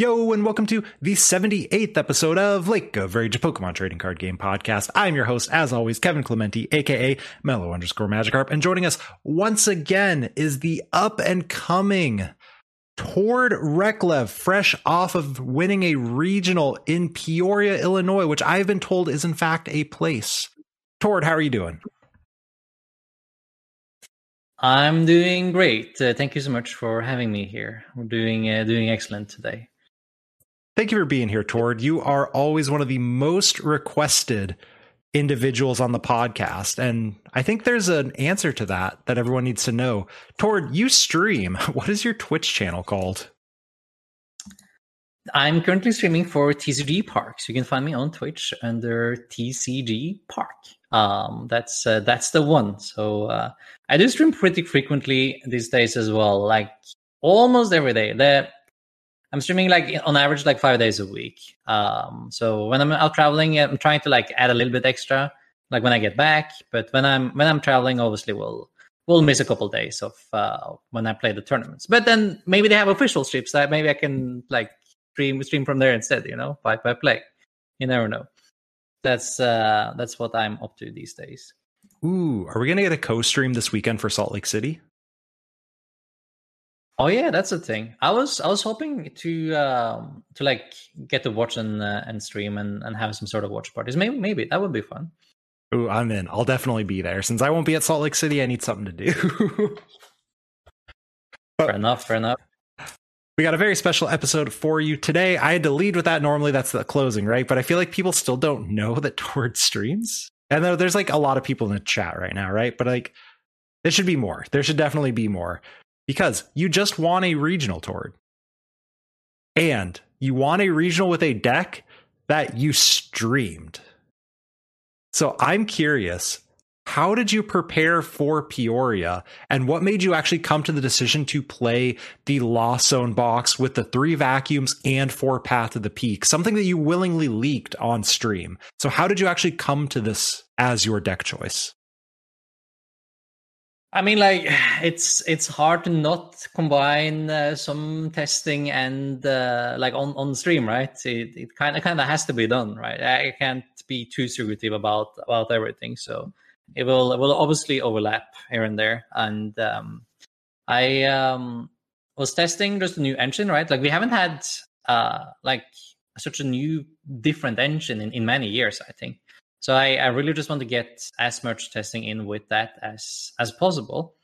Yo, and welcome to the 78th episode of Lake of Rage, a Pokemon trading card game podcast. I'm your host, as always, Kevin Clementi, aka Mellow underscore Magikarp, and joining us once again is the up and coming Tord Reklev, fresh off of winning a regional in Peoria, Illinois, which I've been told is in fact a place. Tord, how are you doing? I'm doing great. Uh, thank you so much for having me here. We're doing uh, doing excellent today. Thank you for being here, Tord. You are always one of the most requested individuals on the podcast. And I think there's an answer to that that everyone needs to know. Tord, you stream. What is your Twitch channel called? I'm currently streaming for TCG Park. So you can find me on Twitch under TCG Park. Um, that's uh, that's the one. So uh, I do stream pretty frequently these days as well, like almost every day. The I'm streaming like on average like five days a week. Um, so when I'm out traveling, I'm trying to like add a little bit extra, like when I get back. But when I'm when I'm traveling, obviously we'll we'll miss a couple of days of uh, when I play the tournaments. But then maybe they have official streams that maybe I can like stream stream from there instead. You know, by by play. You never know. That's uh that's what I'm up to these days. Ooh, are we gonna get a co-stream this weekend for Salt Lake City? Oh yeah, that's the thing. I was I was hoping to um, to like get to watch and uh, and stream and, and have some sort of watch parties. Maybe maybe that would be fun. Ooh, I'm in. I'll definitely be there. Since I won't be at Salt Lake City, I need something to do. fair enough. Fair enough. We got a very special episode for you today. I had to lead with that. Normally, that's the closing, right? But I feel like people still don't know that Tord streams. And though there's like a lot of people in the chat right now, right? But like, there should be more. There should definitely be more because you just want a regional Tord. And you want a regional with a deck that you streamed. So I'm curious, how did you prepare for Peoria and what made you actually come to the decision to play the Lost Zone box with the three vacuums and four Path to the Peak, something that you willingly leaked on stream? So how did you actually come to this as your deck choice? I mean, like it's it's hard to not combine uh, some testing and uh, like on on stream, right? It it kind of kind of has to be done, right? I can't be too secretive about about everything, so it will it will obviously overlap here and there. And um, I um, was testing just a new engine, right? Like we haven't had uh, like such a new different engine in, in many years, I think. So I, I really just want to get as much testing in with that as as possible.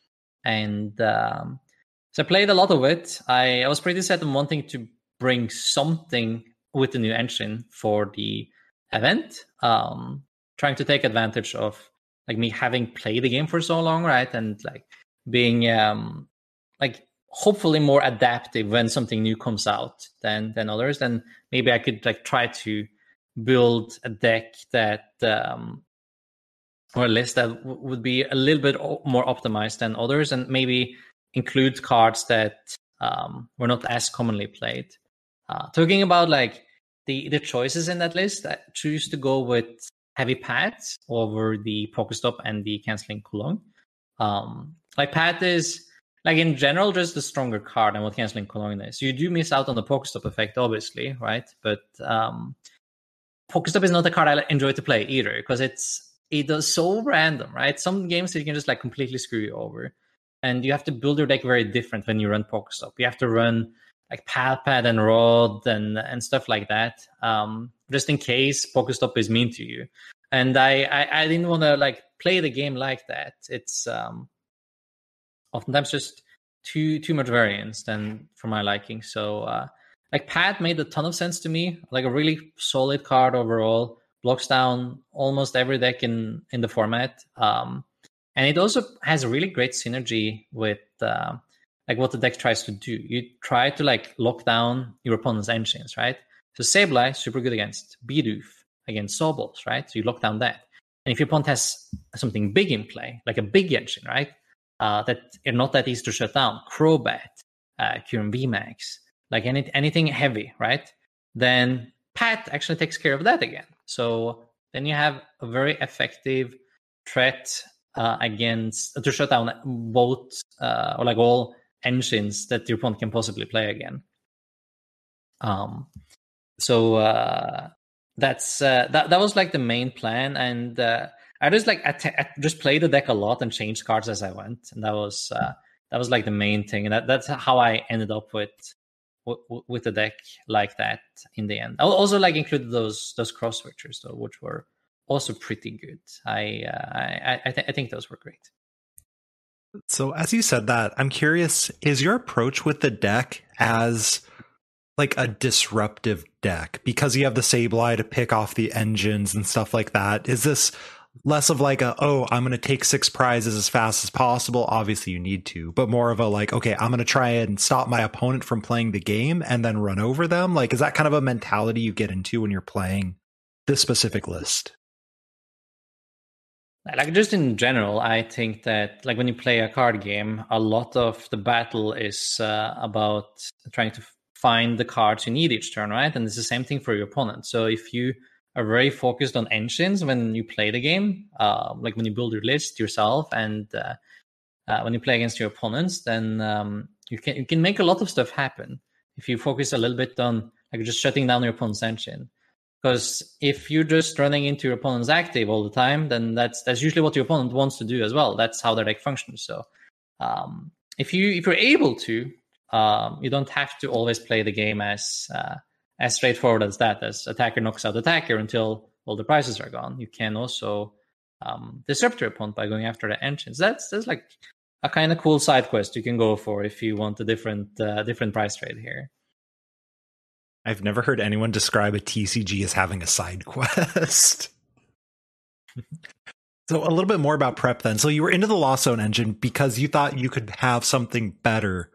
And um, so I played a lot of it. I, I was pretty set on wanting to bring something with the new engine for the event. Um, trying to take advantage of like me having played the game for so long, right? And like being um like hopefully more adaptive when something new comes out than than others. Then maybe I could like try to build a deck that um, or a list that w- would be a little bit o- more optimized than others and maybe include cards that um, were not as commonly played uh, talking about like the the choices in that list i choose to go with heavy Paths over the Pokestop and the canceling Cologne. Um, like Path is like in general just the stronger card than what canceling Cologne is. You do miss out on the Pokestop effect, obviously, right? But um, Pokestop is not a card I enjoy to play either because it's it is so random, right? Some games that you can just like completely screw you over, and you have to build your deck very different when you run Pokestop. You have to run like Pal Pad and Rod and and stuff like that, um, just in case Pokestop is mean to you. And I I, I didn't want to like play the game like that. It's um, oftentimes just too too much variance than for my liking. So uh, like Path made a ton of sense to me. Like a really solid card overall. Blocks down almost every deck in in the format. Um, and it also has a really great synergy with uh, like what the deck tries to do. You try to like lock down your opponent's engines, right? So Sableye super good against Bidoof, against Sobbles, right? So you lock down that. And if your opponent has something big in play, like a big engine, right? Uh, that are not that easy to shut down, Crobat, uh, Kyurem VMAX, like any anything heavy, right? Then Path actually takes care of that again. So then you have a very effective threat uh, against to shut down both uh, or like all engines that your opponent can possibly play again. Um, so uh, that's uh, that that was like the main plan, and uh, I just like I, t- I just played the deck a lot and changed cards as I went, and that was uh, that was like the main thing, and that, that's how I ended up with with the deck like that in the end. I also like included those those cross switchers though, which were also pretty good. I uh, I I, th- I think those were great. So as you said that, I'm curious: is your approach with the deck as like a disruptive deck because you have the Sableye to pick off the engines and stuff like that? Is this less of like a oh i'm going to take six prizes as fast as possible. Obviously you need to but more of a like okay i'm going to try and stop my opponent from playing the game and then run over them. Like is that kind of a mentality you get into when you're playing this specific list? Like just in general i think that like when you play a card game a lot of the battle is uh, about trying to find the cards you need each turn right? And it's the same thing for your opponent. So if you are very focused on engines when you play the game, uh, like when you build your list yourself and uh, uh, when you play against your opponents, then um, you can you can make a lot of stuff happen if you focus a little bit on like just shutting down your opponent's engine. Because if you're just running into your opponent's active all the time, then that's that's usually what your opponent wants to do as well. That's how their deck functions. So um, if you if you're able to, um, you don't have to always play the game as uh, as straightforward as that, as attacker knocks out attacker until all the prizes are gone. You can also um, disrupt your opponent by going after the engines. That's that's like a kind of cool side quest you can go for if you want a different uh, different prize trade here. I've never heard anyone describe a TCG as having a side quest. so a little bit more about prep then. So you were into the Lost Zone engine because you thought you could have something better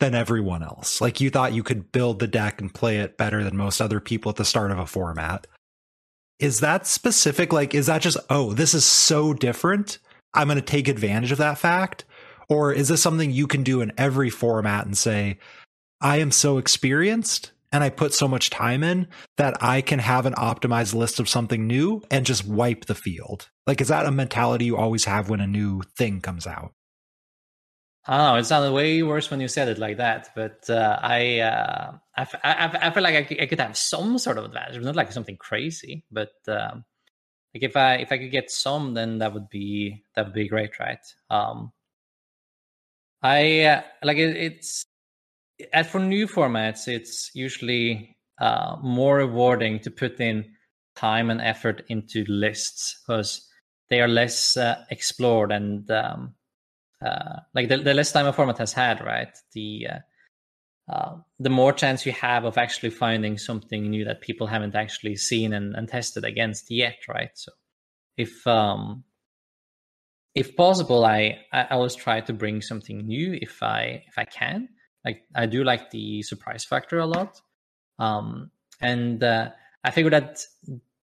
than everyone else. Like you thought you could build the deck and play it better than most other people at the start of a format. Is that specific? Like, is that just, oh, this is so different? I'm going to take advantage of that fact? Or is this something you can do in every format and say, I am so experienced and I put so much time in that I can have an optimized list of something new and just wipe the field? Like, is that a mentality you always have when a new thing comes out? I don't know. It sounded way worse when you said it like that. But uh, I, uh, I, I, feel like I could, I could, have some sort of advantage, not like something crazy. But um, like if I if I could get some, then that would be that would be great, right? Um, I uh, like it, it's as for new formats. It's usually uh, more rewarding to put in time and effort into lists because they are less uh, explored and um, uh, like the, the less time a format has had, right? The uh, uh, the more chance you have of actually finding something new that people haven't actually seen and, and tested against yet, right? So if um, if possible, I, I always try to bring something new if I if I can. Like I do like the surprise factor a lot, um, and uh, I figured that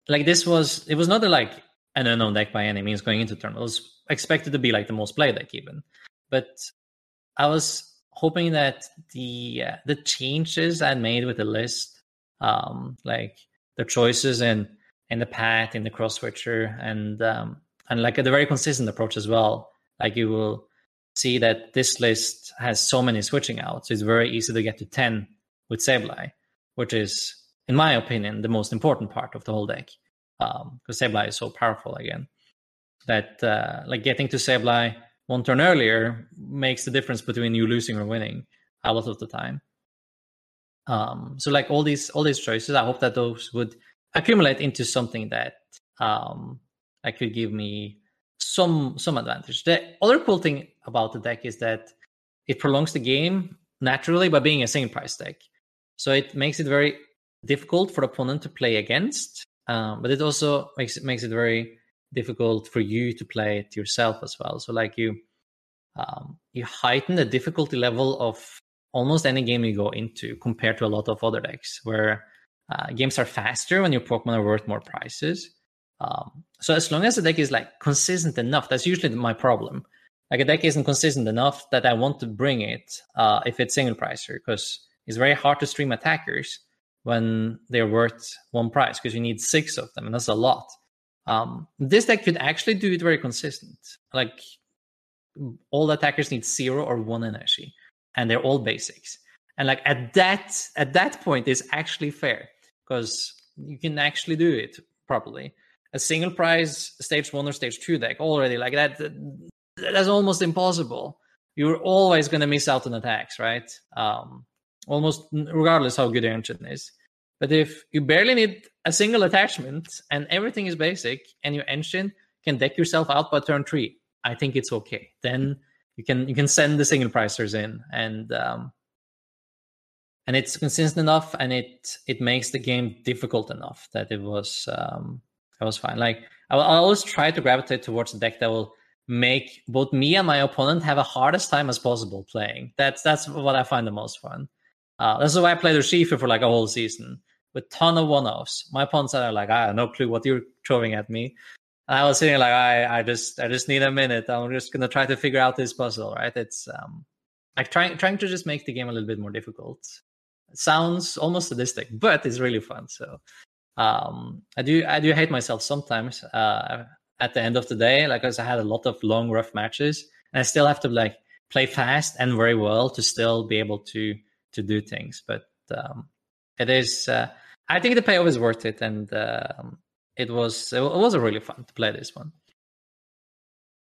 like this was it was not a, like an unknown deck by any means going into tournament. It was expected to be like the most played deck even, but I was hoping that the uh, the changes I made with the list, um, like the choices and in the path, in the cross switcher, and um, and like a very consistent approach as well. Like you will see that this list has so many switching outs. It's very easy to get to ten with Sableye, which is, in my opinion, the most important part of the whole deck because um, Sableye is so powerful again that uh, like getting to Sableye one turn earlier makes the difference between you losing or winning a lot of the time. Um, so like all these all these choices, I hope that those would accumulate into something that um, that could give me some some advantage. The other cool thing about the deck is that it prolongs the game naturally by being a single prize deck. So it makes it very difficult for the opponent to play against, um, but it also makes it makes it very difficult for you to play it yourself as well. So like you um, you heighten the difficulty level of almost any game you go into compared to a lot of other decks where uh, games are faster when your Pokemon are worth more prizes. Um, so as long as the deck is like consistent enough, that's usually my problem. Like a deck isn't consistent enough that I want to bring it uh, if it's single prizer because it's very hard to stream attackers when they're worth one prize because you need six of them and that's a lot. Um, this deck could actually do it very consistent. Like all attackers need zero or one energy, and they're all basics. and like at that at that point is actually fair because you can actually do it properly. A single prize stage one or stage two deck already like that that's almost impossible. You're always going to miss out on attacks, right? Um, almost regardless how good your engine is. But if you barely need a single attachment and everything is basic and your engine can deck yourself out by turn three, I think it's okay. Then you can you can send the single prizers in and um, and it's consistent enough and it it makes the game difficult enough that it was um, it was fine. Like I, I always try to gravitate towards a deck that will make both me and my opponent have a hardest time as possible playing. That's that's what I find the most fun. Uh, is why I played Urshifu for like a whole season with ton of one offs. My opponents are like, I have no clue what you're throwing at me. And I was sitting like, I, I just, I just need a minute. I'm just gonna try to figure out this puzzle, right? It's um, like trying, trying to just make the game a little bit more difficult. It sounds almost sadistic, but it's really fun. So, um, I do, I do hate myself sometimes. Uh, at the end of the day, like, cause I had a lot of long, rough matches, and I still have to like play fast and very well to still be able to to do things. But um, it is, uh, I think the payoff is worth it, and um, it was it was really fun to play this one.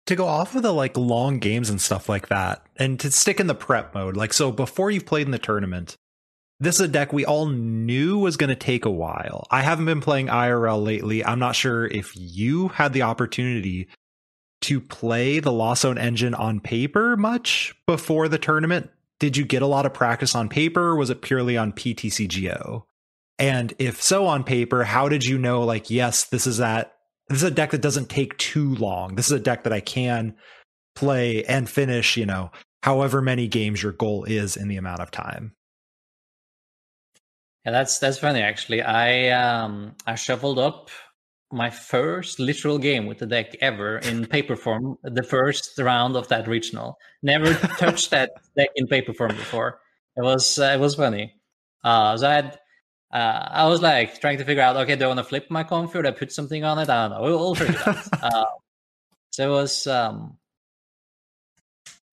To go off of the like long games and stuff like that, and to stick in the prep mode, like so before you've played in the tournament, this is a deck we all knew was going to take a while. I haven't been playing IRL lately. I'm not sure if you had the opportunity to play the Lost Zone engine on paper much before the tournament. Did you get a lot of practice on paper was it purely on PTCGO? And if so on paper, how did you know like yes, this is that this is a deck that doesn't take too long. This is a deck that I can play and finish, you know, however many games your goal is in the amount of time. Yeah, that's that's funny actually. I um I shuffled up my first literal game with the deck ever in paper form, the first round of that regional. Never touched that deck in paper form before. It was uh, it was funny. Uh, so I had uh, I was like trying to figure out, okay, do I want to flip my Comfey? I put something on it? I don't know. We'll, we'll figure it out. uh, so it was um,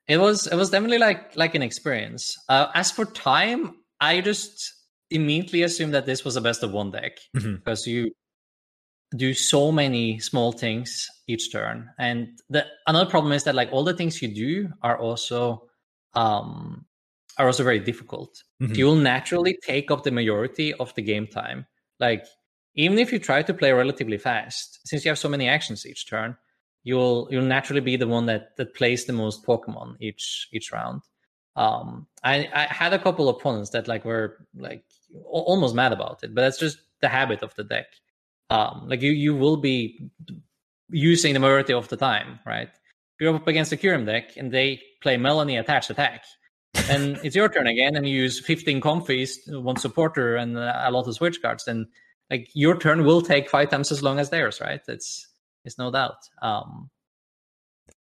it was it was definitely like like an experience. Uh, as for time, I just immediately assumed that this was a best of one deck mm-hmm. because you do so many small things each turn, and the another problem is that like all the things you do are also um are also very difficult. Mm-hmm. You will naturally take up the majority of the game time. Like even if you try to play relatively fast, since you have so many actions each turn, you'll you'll naturally be the one that that plays the most Pokemon each each round. Um, I I had a couple of opponents that like were like almost mad about it, but that's just the habit of the deck. Um, like you you will be using the majority of the time, right? You're up against a Kyurem deck and they play Melony attached attack, and it's your turn again, and you use 15 comfies, one supporter, and a lot of switch cards, then like your turn will take five times as long as theirs, right? It's it's no doubt. Um,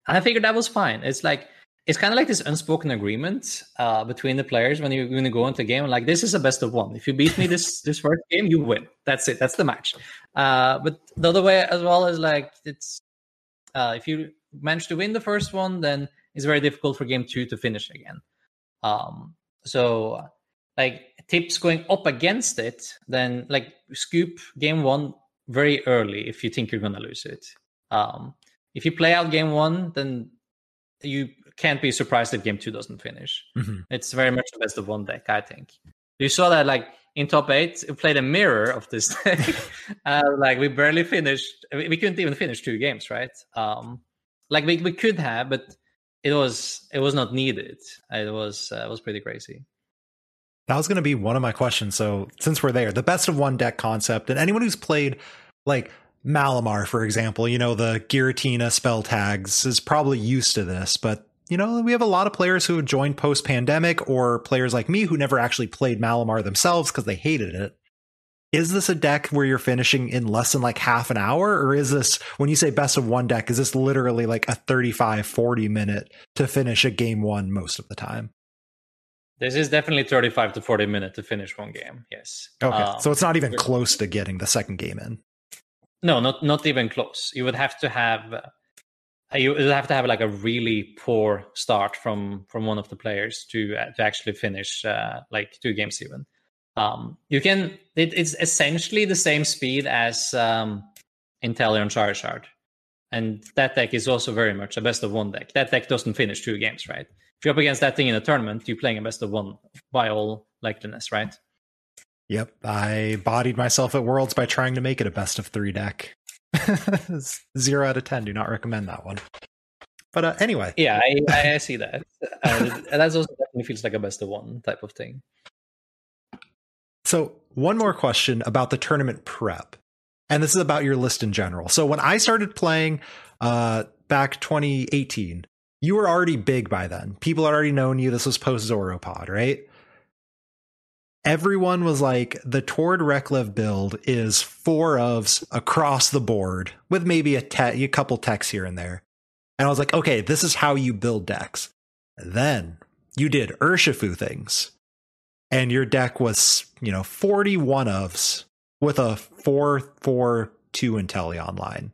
and I figured that was fine. It's like it's kind of like this unspoken agreement uh, between the players when you when you go into a game. Like this is a best of one. If you beat me this this first game, you win. That's it. That's the match. Uh, but the other way as well is like it's uh, if you manage to win the first one, then it's very difficult for game two to finish again. Um, so like tips going up against it, then like scoop game one very early if you think you're gonna lose it. Um, if you play out game one, then you can't be surprised if game two doesn't finish. Mm-hmm. It's very much the best of one deck, I think. You saw that like in top eight, we played a mirror of this deck. uh, like we barely finished. We couldn't even finish two games, right? Um, like we, we could have, but it was it was not needed. It was uh, it was pretty crazy. That was going to be one of my questions. So since we're there, the best of one deck concept, and anyone who's played like Malamar, for example, you know the Giratina spell tags is probably used to this, but you know we have a lot of players who have joined post pandemic, or players like me who never actually played Malamar themselves because they hated it. Is this a deck where you're finishing in less than like half an hour or is this when you say best of one deck is this literally like a 35 40 minute to finish a game one most of the time? This is definitely 35 to 40 minute to finish one game yes. Okay um, so it's not even close to getting the second game in. No not not even close. You would have to have you have to have like a really poor start from from one of the players to uh, to actually finish uh, like two games even. Um, you can it, it's essentially the same speed as um, Inteleon Charizard, and that deck is also very much a best of one deck. That deck doesn't finish two games, right? If you're up against that thing in a tournament, you're playing a best of one by all likeliness, right? Yep, I bodied myself at Worlds by trying to make it a best of three deck. Zero out of ten. Do not recommend that one. But uh, anyway, yeah, I, I see that. Uh, that's also definitely feels like a best of one type of thing. So one more question about the tournament prep, and this is about your list in general. So when I started playing uh, back 2018, you were already big by then. People had already known you. This was post Zoropod, right? Everyone was like, the Tord Reklev build is four ofs across the board with maybe a, te- a couple techs here and there. And I was like, okay, this is how you build decks. Then you did Urshifu things, and your deck was, you know, 41 ofs with a 4 4 2 Inteleon line.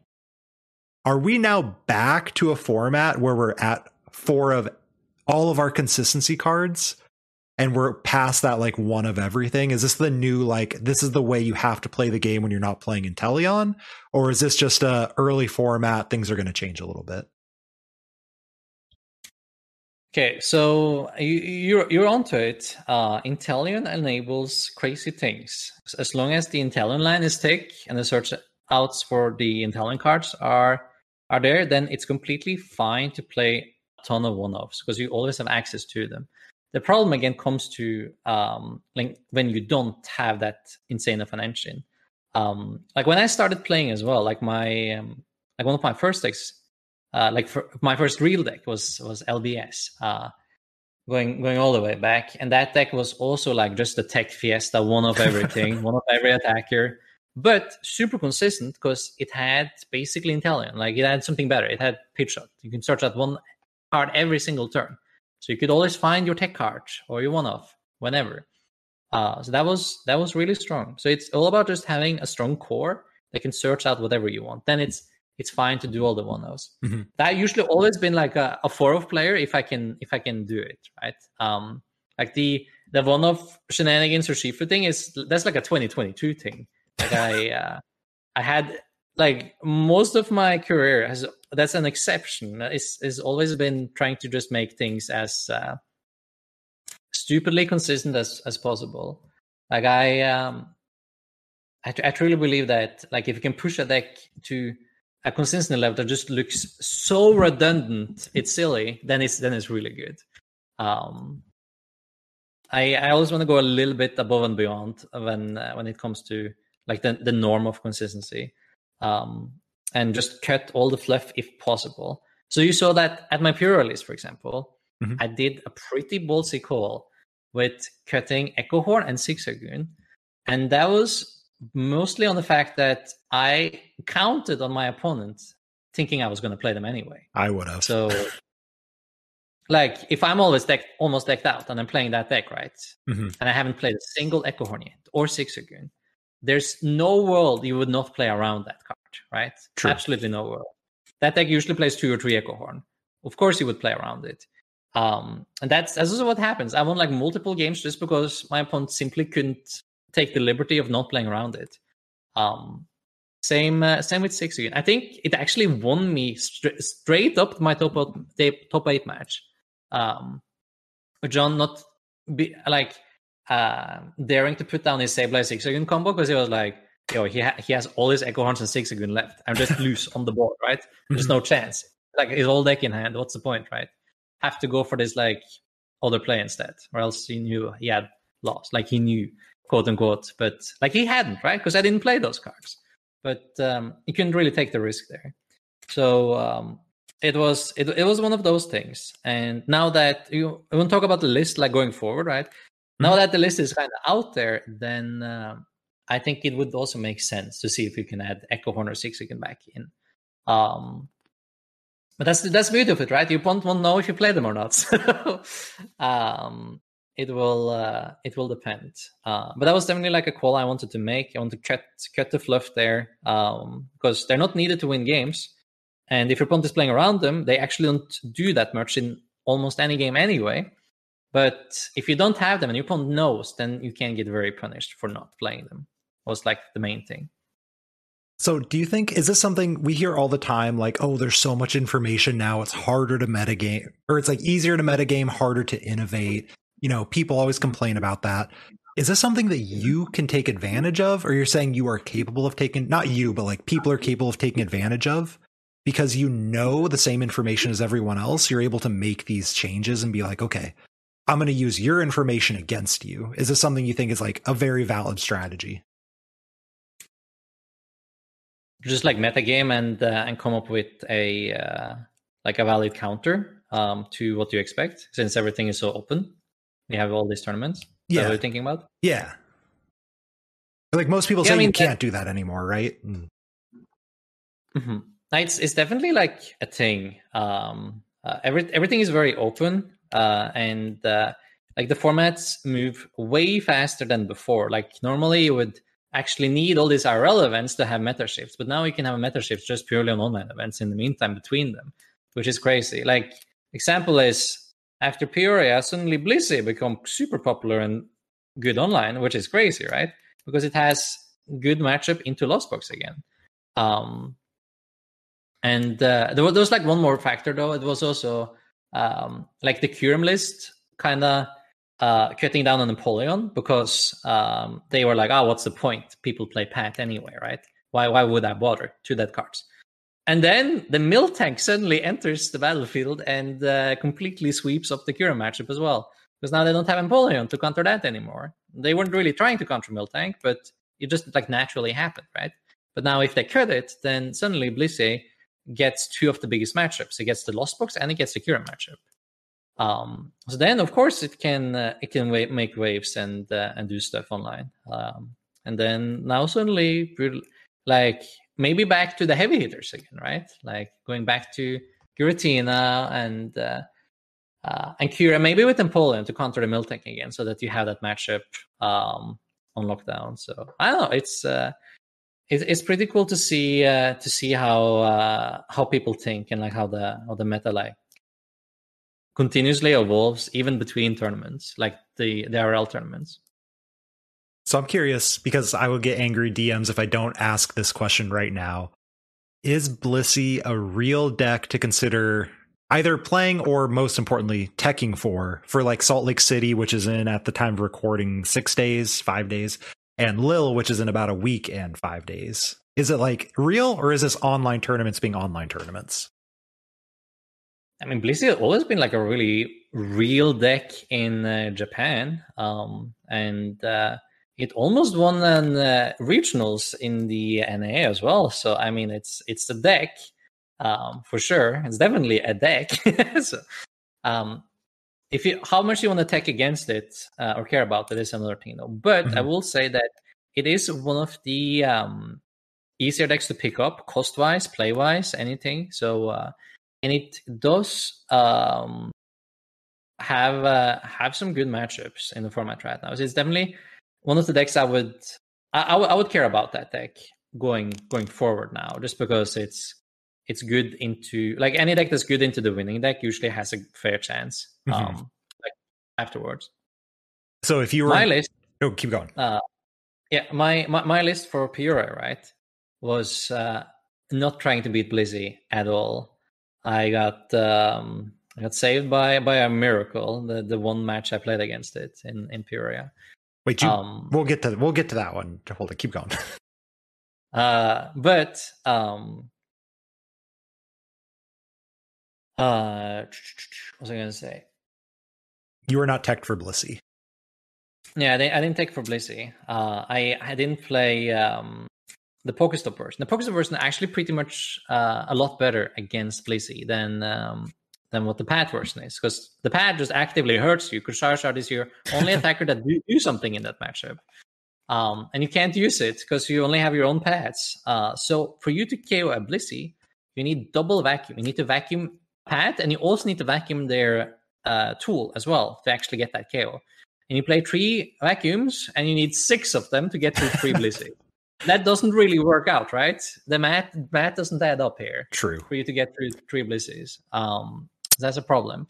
Are we now back to a format where we're at four of all of our consistency cards? And we're past that like one of everything. Is this the new like this is the way you have to play the game when you're not playing Inteleon or is this just a early format things are going to change a little bit? Okay so you, you're you're onto it. Uh Inteleon enables crazy things. As long as the Inteleon line is thick and the search outs for the Inteleon cards are are there then it's completely fine to play a ton of one-offs because you always have access to them the problem again comes to um, like when you don't have that insane of an engine. Um, like when I started playing as well, like my um, like one of my first decks, uh, like for, my first real deck was was LBS, uh, going going all the way back, and that deck was also like just a tech fiesta, one of everything, one of every attacker, but super consistent because it had basically Inteleon, like it had something better. It had pitch shot. You can search out one card every single turn. So you could always find your tech card or your one off whenever. Uh, so that was that was really strong. So it's all about just having a strong core that can search out whatever you want. Then it's it's fine to do all the one offs. Mm-hmm. That usually always been like a, a four of player if I can if I can do it right. Um, like the the one off shenanigans Urshifu thing is that's like a 2022 thing. Like I uh, I had like most of my career has that's an exception. It's, it's always been trying to just make things as uh, stupidly consistent as as possible. Like I um I, I truly believe that like if you can push a deck to a consistency level that just looks so redundant, it's silly. Then it's then it's really good. Um, I I always want to go a little bit above and beyond when uh, when it comes to like the the norm of consistency um, and just cut all the fluff if possible. So you saw that at my Pure release, for example, mm-hmm. I did a pretty ballsy call with cutting Echo Horn and Zigzagoon. And that was mostly on the fact that I counted on my opponent thinking I was going to play them anyway. I would have. So, like, if I'm always decked, almost decked out and I'm playing that deck, right? Mm-hmm. And I haven't played a single Echo Horn yet or Zigzagoon, there's no world you would not play around that card, right? True. Absolutely no world. That deck usually plays two or three Echo Horn. Of course, you would play around it. Um, and that's that's also what happens. I won like multiple games just because my opponent simply couldn't take the liberty of not playing around it. Um, same uh, same with six again. I think it actually won me st- straight up my top top eight match. Um, John not be like uh, daring to put down his Sableye Zigzagoon combo because he was like, yo, he ha- he has all his Echo Horns and Zigzagoon left. I'm just loose on the board, right? There's no chance. Like his whole deck in hand. What's the point, right? Have to go for this like other play instead, or else he knew he had lost. Like he knew, quote unquote, but like he hadn't, right? Because I didn't play those cards. But um, he couldn't really take the risk there. So um, it was it, it was one of those things. And now that you want to talk about the list, like going forward, right? Now mm-hmm. that the list is kind of out there, then uh, I think it would also make sense to see if you can add Echo Horn or Zigzagoon back in. Um, but that's that's beauty of it, right? You won't, won't know if you play them or not. um, it will uh, it will depend. Uh, but that was definitely like a call I wanted to make. I want to cut cut the fluff there um, because they're not needed to win games. And if your opponent is playing around them, they actually don't do that much in almost any game anyway. But if you don't have them and your opponent knows, then you can get very punished for not playing them. Was like the main thing. So, do you think is this something we hear all the time? Like, oh, there's so much information now; it's harder to metagame, or it's like easier to metagame, harder to innovate. You know, people always complain about that. Is this something that you can take advantage of, or you're saying you are capable of taking? Not you, but like people are capable of taking advantage of because you know the same information as everyone else. You're able to make these changes and be like, okay, I'm going to use your information against you. Is this something you think is like a very valid strategy? Just like metagame and uh, and come up with a uh, like a valid counter um, to what you expect, since everything is so open. We have all these tournaments. Yeah, you're thinking about. Yeah, like most people yeah, say, I mean, you can't do that anymore, right? Mm. Mm-hmm. It's it's definitely like a thing. Um, uh, every, everything is very open uh, and uh, like the formats move way faster than before. Like normally you would actually need all these IRL events to have meta shifts, but now you can have meta shifts just purely on online events in the meantime between them, which is crazy. Like example is after Peoria, suddenly Blissey become super popular and good online, which is crazy, right? Because it has good matchup into Lost Box again. Um, and uh, there, was, there was like one more factor though. It was also um, like the Kyurem list kind of uh, cutting down on Napoleon because um, they were like, oh, what's the point? People play Path anyway, right? Why why would I bother? Two dead cards. And then the Miltank suddenly enters the battlefield and uh, completely sweeps up the Kyurem matchup as well. Because now they don't have Napoleon to counter that anymore. They weren't really trying to counter Miltank, but it just like naturally happened, right? But now if they cut it, then suddenly Blissey gets two of the biggest matchups. It gets the Lost Box and it gets the Kyurem matchup. Um, so then, of course, it can uh, it can wa- make waves and uh, and do stuff online. Um, and then now suddenly, like maybe back to the heavy hitters again, right? Like going back to Giratina and uh, uh, and Kira, maybe with Napoleon to counter the Miltank again, so that you have that matchup um, on lockdown. So I don't know. It's uh, it's, it's pretty cool to see uh, to see how uh, how people think and like how the how the meta like continuously evolves even between tournaments like the the RL tournaments. So I'm curious because I will get angry DMs if I don't ask this question right now. Is Blissey a real deck to consider either playing or most importantly teching for for like Salt Lake City, which is in at the time of recording six days, five days, and Lille, which is in about a week and five days. Is it like real or is this online tournaments being online tournaments? I mean, has always been like a really real deck in uh, Japan, um, and uh, it almost won an uh, regionals in the NA as well. So I mean, it's it's a deck um, for sure. It's definitely a deck. so, um, if you how much you want to take against it uh, or care about it is another thing though. But mm-hmm. i will say that it is one of the um, easier decks to pick up cost wise play wise anything. So uh, and it does um, have uh, have some good matchups in the format right now. So it's definitely one of the decks i would I, I, w- I would care about that deck going going forward now just because it's it's good into like any deck that's good into the winning deck usually has a fair chance mm-hmm. um like afterwards. So if you were my list oh keep going. uh yeah my my, my list for Peoria right was uh not trying to beat Blissey at all. I got um i got saved by by a miracle the the one match i played against it in in Peoria wait you, um we'll get to we'll get to that one hold it keep going. Uh but um uh, what was I going to say? You were not tech for Blissey. Yeah, I didn't, I didn't tech for Blissey. Uh, I I didn't play um, the Pokestop version. The Pokestop version actually pretty much uh, a lot better against Blissey than um, than what the Path version is, because the Path just actively hurts you. Because Charizard is your only attacker that do, do something in that matchup. Um, and you can't use it because you only have your own Paths. Uh, so for you to KO a Blissey, you need double vacuum. You need to vacuum Path, and you also need to vacuum their uh, tool as well to actually get that KO. And you play three vacuums, and you need six of them to get to three Blissey. that doesn't really work out, right? The math math doesn't add up here. True. For you to get through three Blissey's. Um, that's a problem.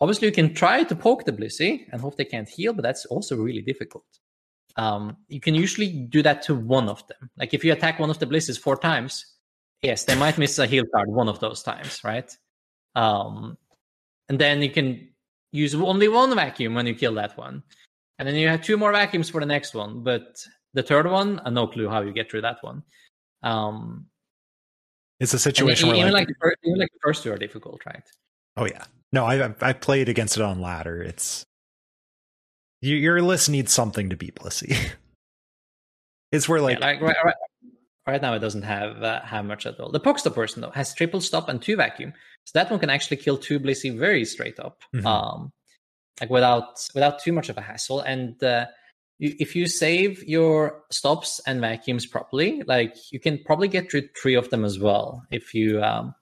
Obviously, you can try to poke the Blissey and hope they can't heal, but that's also really difficult. Um, you can usually do that to one of them. Like if you attack one of the Blisseys four times, yes, they might miss a heal card one of those times, right? Um, and then you can use only one vacuum when you kill that one. And then you have two more vacuums for the next one. But the third one, I no clue how you get through that one. Um, it's a situation even, where even like, like, the first, even like the first two are difficult, right? oh yeah, no, I I played against it on ladder. It's you, your list needs something to beat Blissey. it's where like, yeah, like right, right, right now it doesn't have uh, have much at all. The Pokestop person though has triple stop and two vacuum, so that one can actually kill two Blissey very straight up, Mhm. um, like without without too much of a hassle. And uh, you, if you save your stops and vacuums properly, like you can probably get through three of them as well if you um,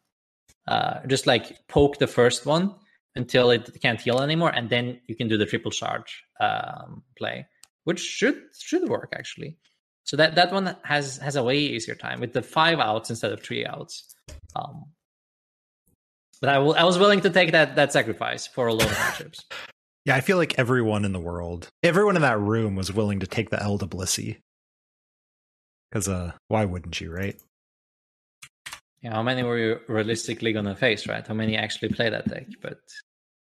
uh, just like poke the first one until it can't heal anymore, and then you can do the triple charge um, play, which should should work actually. So that that one has has a way easier time with the five outs instead of three outs. Um, but I will I was willing to take that that sacrifice for a lot of matchups. yeah, I feel like everyone in the world, everyone in that room was willing to take the L to Blissey. Because uh, why wouldn't you, right? Yeah, how many were you realistically gonna face, right? How many actually play that deck? But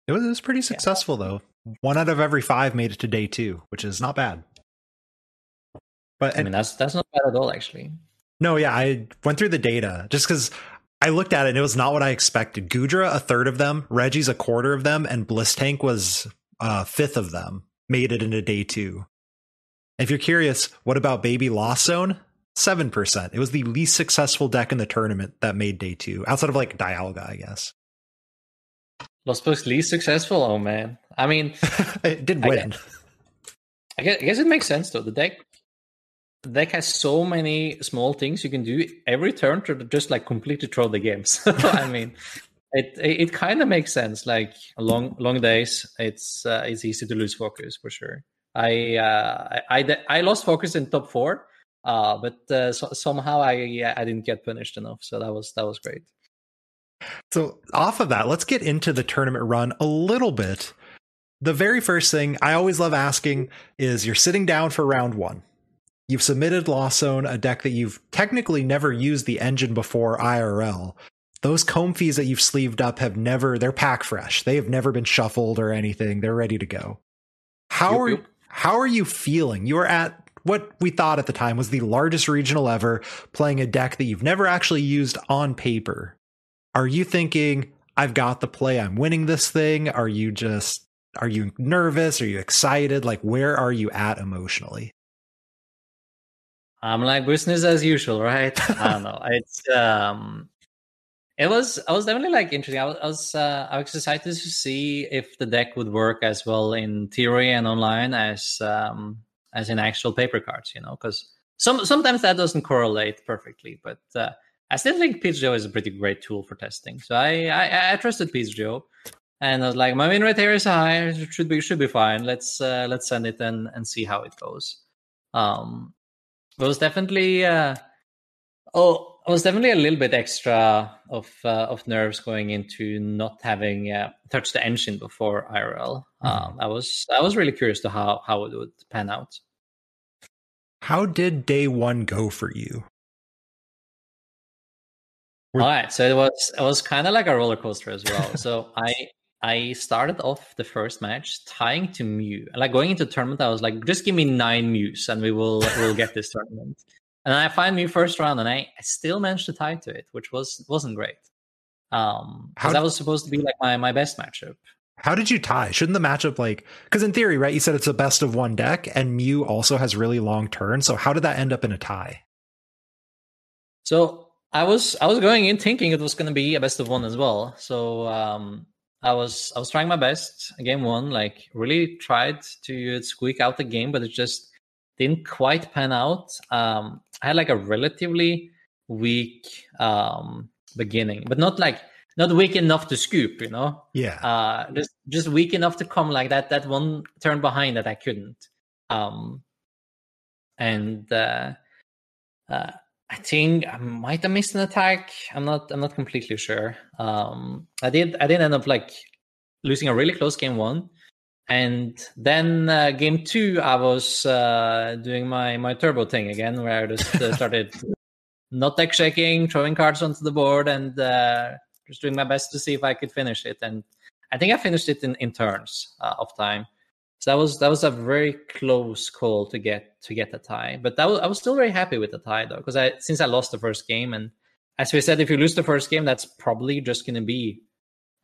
It was, it was pretty successful though. One out of every five made it to day two, which is not bad. But I mean that's that's not bad at all actually. No, yeah, I went through the data just because I looked at it and it was not what I expected. Gudra, a third of them, Reggie's a quarter of them, and Bliss Tank was a fifth of them. Made it into day two. If you're curious, what about Baby Lost Zone? Seven percent. It was the least successful deck in the tournament that made day two, outside of like Dialga, I guess. Lost Box least successful. Oh man, I mean, it did win. I guess, I guess it makes sense though. The deck the deck has so many small things you can do every turn to just like completely throw the game. So I mean, it it, it kind of makes sense. Like long long days, it's uh, it's easy to lose focus for sure. I uh, I, I I lost focus in top four, uh, but uh, so, somehow I yeah, I didn't get punished enough. So that was that was great. So, off of that, let's get into the tournament run a little bit. The very first thing I always love asking is you're sitting down for round one. You've submitted Lost Zone, a deck that you've technically never used the engine before IRL. Those Comfies that you've sleeved up have never, they're pack fresh. They have never been shuffled or anything. They're ready to go. How Yup, are, yup. how are you feeling? You are at what we thought at the time was the largest regional ever, playing a deck that you've never actually used on paper. Are you thinking, I've got the play, I'm winning this thing? Are you just, are you nervous? Are you excited? Like, where are you at emotionally? I'm like business as usual, right? I don't know. It's um, it was I was definitely like interesting. I was I was, uh, I was excited to see if the deck would work as well in theory and online as um as in actual paper cards. You know, because some sometimes that doesn't correlate perfectly, but uh, I still think PeachJo is a pretty great tool for testing. So I I, I trusted PeachJo. And I was like, my win rate here is high. It should be should be fine. Let's uh, let's send it and and see how it goes. Um, was definitely uh, oh it was definitely a little bit extra of uh, of nerves going into not having uh, touched the engine before IRL. Um, I was I was really curious to how how it would pan out. How did day one go for you? Were- All right, so it was it was kind of like a roller coaster as well. so I I started off the first match tying to Mew. Like going into the tournament, I was like, just give me nine Mews and we will we'll get this tournament. And I find Mew first round, and I, I still managed to tie to it, which was wasn't great. Um, because that was supposed to be like my my best matchup. How did you tie? Shouldn't the matchup like because in theory, right? You said it's a best of one deck, and Mew also has really long turns. So how did that end up in a tie? So I was I was going in thinking it was going to be a best of one as well. So um, I was I was trying my best. Game one, like really tried to squeak out the game, but it just didn't quite pan out. Um, I had like a relatively weak um, beginning, but not like not weak enough to scoop. You know, Yeah. uh, just just weak enough to come like that. That one turn behind that I couldn't. Um, and uh, uh, I think I might have missed an attack. I'm not. I'm not completely sure. Um, I did. I did end up like losing a really close game one, and then uh, game two, I was uh, doing my my turbo thing again, where I just uh, started not deck checking, throwing cards onto the board, and uh, just doing my best to see if I could finish it. And I think I finished it in in turns uh, of time. So that was that was a very close call to get to get a tie. But that was, I was still very happy with the tie though, because I since I lost the first game, and as we said, if you lose the first game, that's probably just going to be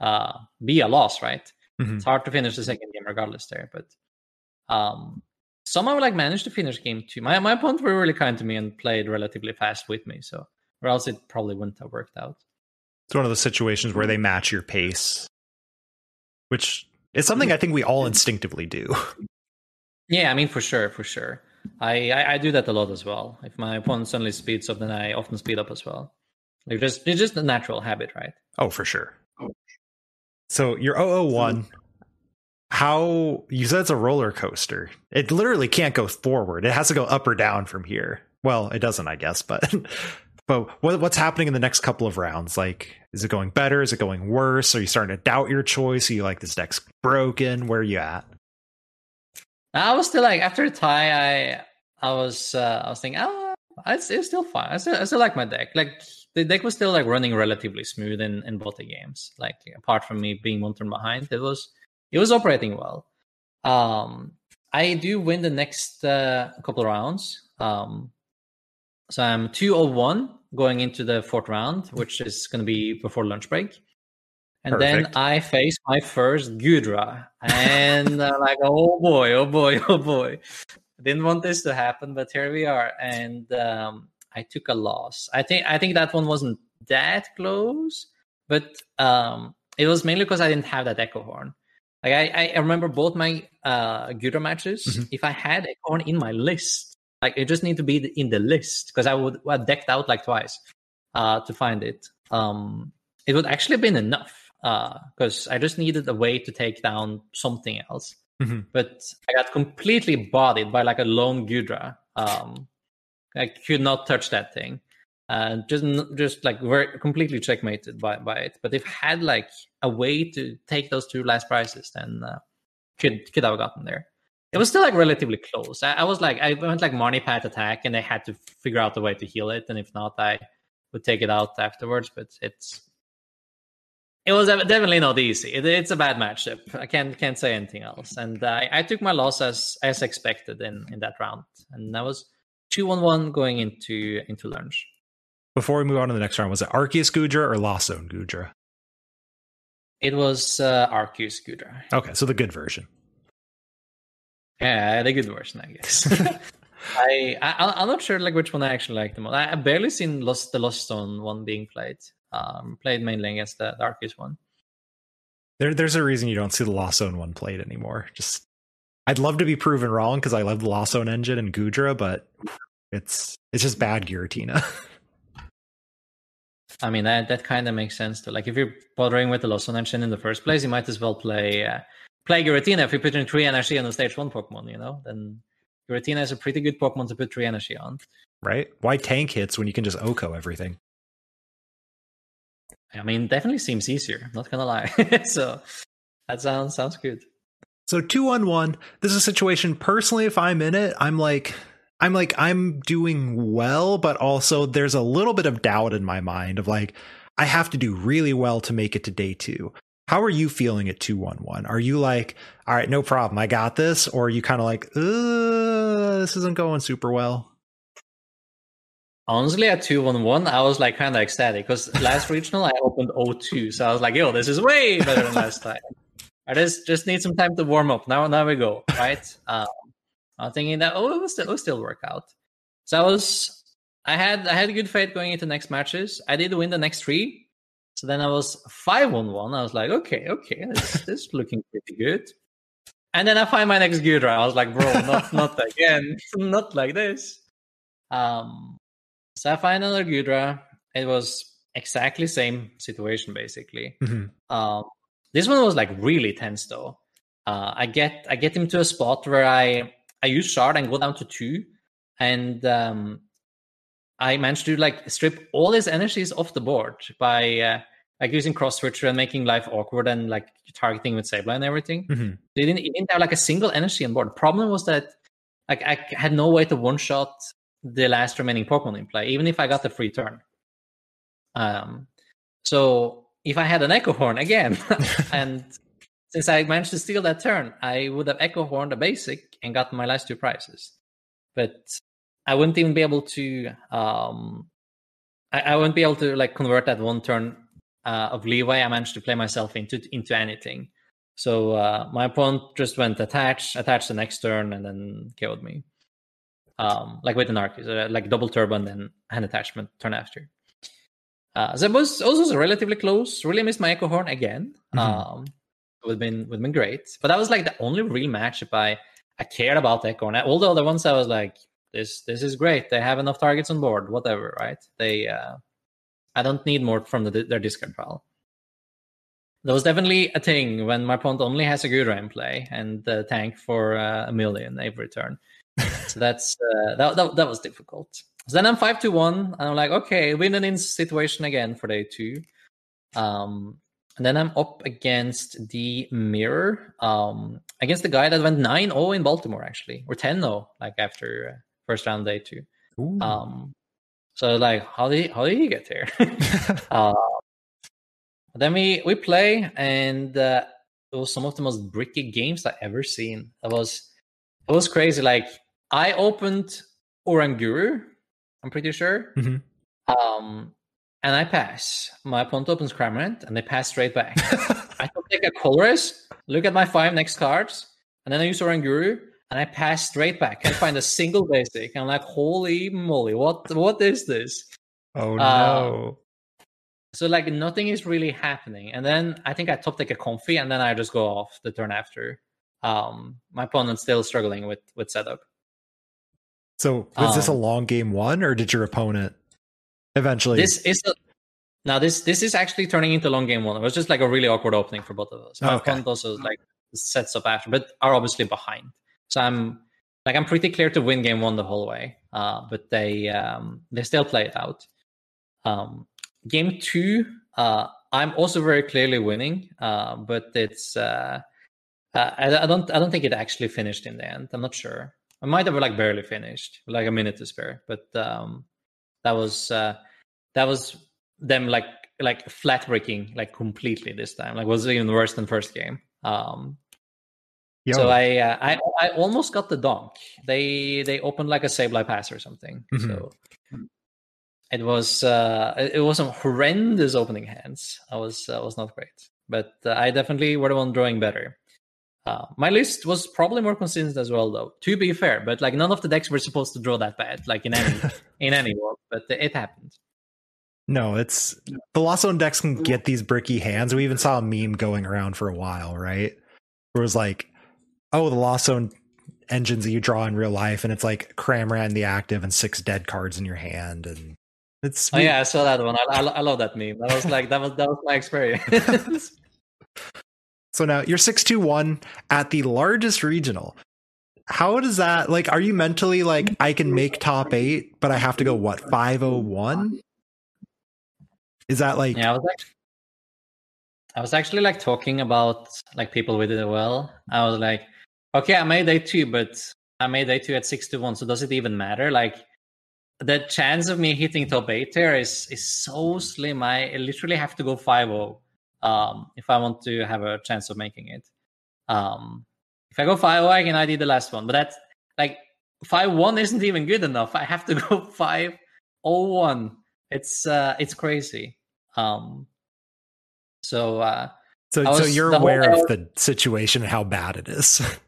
uh, be a loss, right? Mm-hmm. It's hard to finish the second game regardless there, but um, somehow like managed to finish game two. My my opponents were really kind to me and played relatively fast with me, so or else it probably wouldn't have worked out. It's one of those situations where they match your pace, which is something I think we all instinctively do. Yeah, I mean for sure, for sure. I, I, I do that a lot as well. If my opponent suddenly speeds up, then I often speed up as well. Like just it's just a natural habit, right? Oh, for sure. Oh, so you're 001. How you said it's a roller coaster. It literally can't go forward. It has to go up or down from here. Well, it doesn't, I guess, but but what, what's happening in the next couple of rounds? Like, is it going better? Is it going worse? Are you starting to doubt your choice? Are you like this deck's broken? Where are you at? I was still like after the tie, I I was uh, I was thinking, oh, it's, it's still fine. I still, I still like my deck. Like the deck was still like running relatively smooth in, in both the games. Like apart from me being one turn behind, it was it was operating well. Um, I do win the next uh, couple rounds. Um, so I'm two oh one going into the fourth round, which is going to be before lunch break. And Perfect. then I face my first Goodra, and uh, like, oh boy, oh boy, oh boy. I didn't want this to happen, but here we are. And um, I took a loss. I think I think that one wasn't that close, but um, it was mainly because I didn't have that echo horn. Like I, I remember both my uh, Goodra matches. Mm-hmm. If I had echo horn in my list, like it just need to be in the list because I would I decked out like twice uh, to find it. Um, it would actually have been enough because uh, I just needed a way to take down something else. Mm-hmm. But I got completely bodied by like a lone Goodra. Um, I could not touch that thing. Uh, just just like very completely checkmated by, by it. But if I had like a way to take those two last prizes, then uh, could could have gotten there. It was still like relatively close. I, I was like I went like Marnie Path attack, and I had to figure out a way to heal it. And if not, I would take it out afterwards. But it's it was definitely not easy. It, it's a bad matchup. I can't can't say anything else. And uh, I took my loss as as expected in in that round, and that was two one one going into into lunch. Before we move on to the next round, was it Arceus Goodra or Lost Zone Goodra? It was uh, Arceus Goodra. Okay, so the good version. Yeah, the good version, I guess. I, I am not sure like which one I actually like the most. I, I barely seen Lost the Lost Zone one being played. Um, played mainly against the, darkest one. There, there's a reason you don't see the Lost Zone one played anymore. Just, I'd love to be proven wrong because I love the Lost Zone engine and Goodra, but it's it's just bad Giratina. I mean that that kind of makes sense too. Like if you're bothering with the Lost Zone engine in the first place, you might as well play uh, play Giratina. If you put in three energy on the stage one Pokemon, you know, then Giratina is a pretty good Pokemon to put three energy on. Right? Why tank hits when you can just OHKO everything? I mean, definitely seems easier. Not gonna lie. so that sounds sounds good. So two on one. This is a situation. Personally, if I'm in it, I'm like, I'm like, I'm doing well, but also there's a little bit of doubt in my mind of like, I have to do really well to make it to day two. How are you feeling at two one one? Are you like, all right, no problem, I got this, or are you kind of like, this isn't going super well? Honestly, at 2 1 1, I was like kind of ecstatic because last regional I opened 0-2. So I was like, yo, this is way better than last time. I just just need some time to warm up. Now now we go, right? Um, I'm thinking that oh it will still still work out. So I was I had I had good faith going into next matches. I did win the next three. So then I was 5 1 1. I was like, okay, okay, this, this is looking pretty good. And then I find my next gear I was like, bro, not not again. not like this. Um so I find another Goodra. It was exactly same situation basically. Mm-hmm. Um, this one was like really tense though. Uh, I get I get him to a spot where I I use shard and go down to two, and um, I managed to like strip all his energies off the board by uh, like using cross switcher and making life awkward and like targeting with Sableye and everything. Mm-hmm. They didn't, he didn't have like a single energy on board. The problem was that like I had no way to one shot the last remaining Pokemon in play, even if I got the free turn. Um, so if I had an Echo Horn again, and since I managed to steal that turn, I would have Echo Horned a basic and gotten my last two prizes. But I wouldn't even be able to. Um, I, I wouldn't be able to like convert that one turn uh, of leeway. I managed to play myself into into anything. So uh, my opponent just went attach, attach the next turn, and then killed me. Um, like with an Arceus, uh, like double turbo and then hand attachment turn after. Uh, so it was also relatively close. Really missed my Echo Horn again. Mhm. Um, would have been would have been great, but that was like the only real matchup I I cared about Echo Horn. All the other ones I was like, this this is great. They have enough targets on board. Whatever, right? They uh, I don't need more from the, their discard pile. There was definitely a thing when my opponent only has a Goodra in play and the tank for uh, a million every turn. so that's uh, that, that that was difficult. So then I'm five to one, and I'm like, okay, win and in situation again for day two. Um, and then I'm up against the mirror, um, against the guy that went 9-0 in Baltimore actually, or 10-0 like after uh, first round day two. Ooh. Um, so like, how did he, how did he get there? uh, then we we play, and uh, it was some of the most bricky games I ever seen. It was it was crazy. Like I opened Oranguru, I'm pretty sure, Mhm. um, and I pass. My opponent opens Cramorant, and they pass straight back. I can take a Colress, look at my five next cards, and then I use Oranguru, and I pass straight back. I find a single basic. I'm like, holy moly, what what is this? oh uh, no. So like nothing is really happening. And then I think I top take a Comfey, and then I just go off the turn after. Um, my opponent's still struggling with with setup. So was this a um, long game one, or did your opponent eventually? This is a, now this this is actually turning into long game one. It was just like a really awkward opening for both of us. My Okay. opponent also like sets up after, but are obviously behind. So I'm like I'm pretty clear to win game one the whole way. Uh, but they um, they still play it out. Um, game two, uh, I'm also very clearly winning, uh, but it's uh, uh, I, I don't I don't think it actually finished in the end. I'm not sure. I might have like barely finished, like a minute to spare. But um, that was uh, that was them like like flat breaking like completely this time. Like was even worse than first game. Um, Yo, so I, uh, I I almost got the donk. They they opened like a Sableye pass or something. Mhm. So it was uh, it was some horrendous opening hands. I was uh, was not great, but uh, I definitely were the one drawing better. Uh, my list was probably more consistent as well, though. To be fair, but like none of the decks were supposed to draw that bad, like in any in any world. But it happened. no, it's the Lost Zone decks can get these bricky hands. We even saw a meme going around for a while, right? Where it was like, oh, the Lost Zone engines that you draw in real life, and it's like Cramorant in the active and six dead cards in your hand, and it's Oh yeah, I saw that one. I, I, I love that meme. That was like that was that was my experience. So now you're 621 at the largest regional. How does that like are you mentally like I can make top 8 but I have to go what 501? Is that like Yeah, I was actually, I was actually like talking about like people with it well. I was like, okay, I made day two, but I made day two at six to one. So does it even matter? Like the chance of me hitting top eight there is is so slim. I literally have to go five zero um, if I want to have a chance of making it. Um, if I go five zero, I can ID the last one, but that's like five one isn't even good enough. I have to go five oh one. It's uh, it's crazy. Um, so uh, so so you're aware of the situation and how bad it is.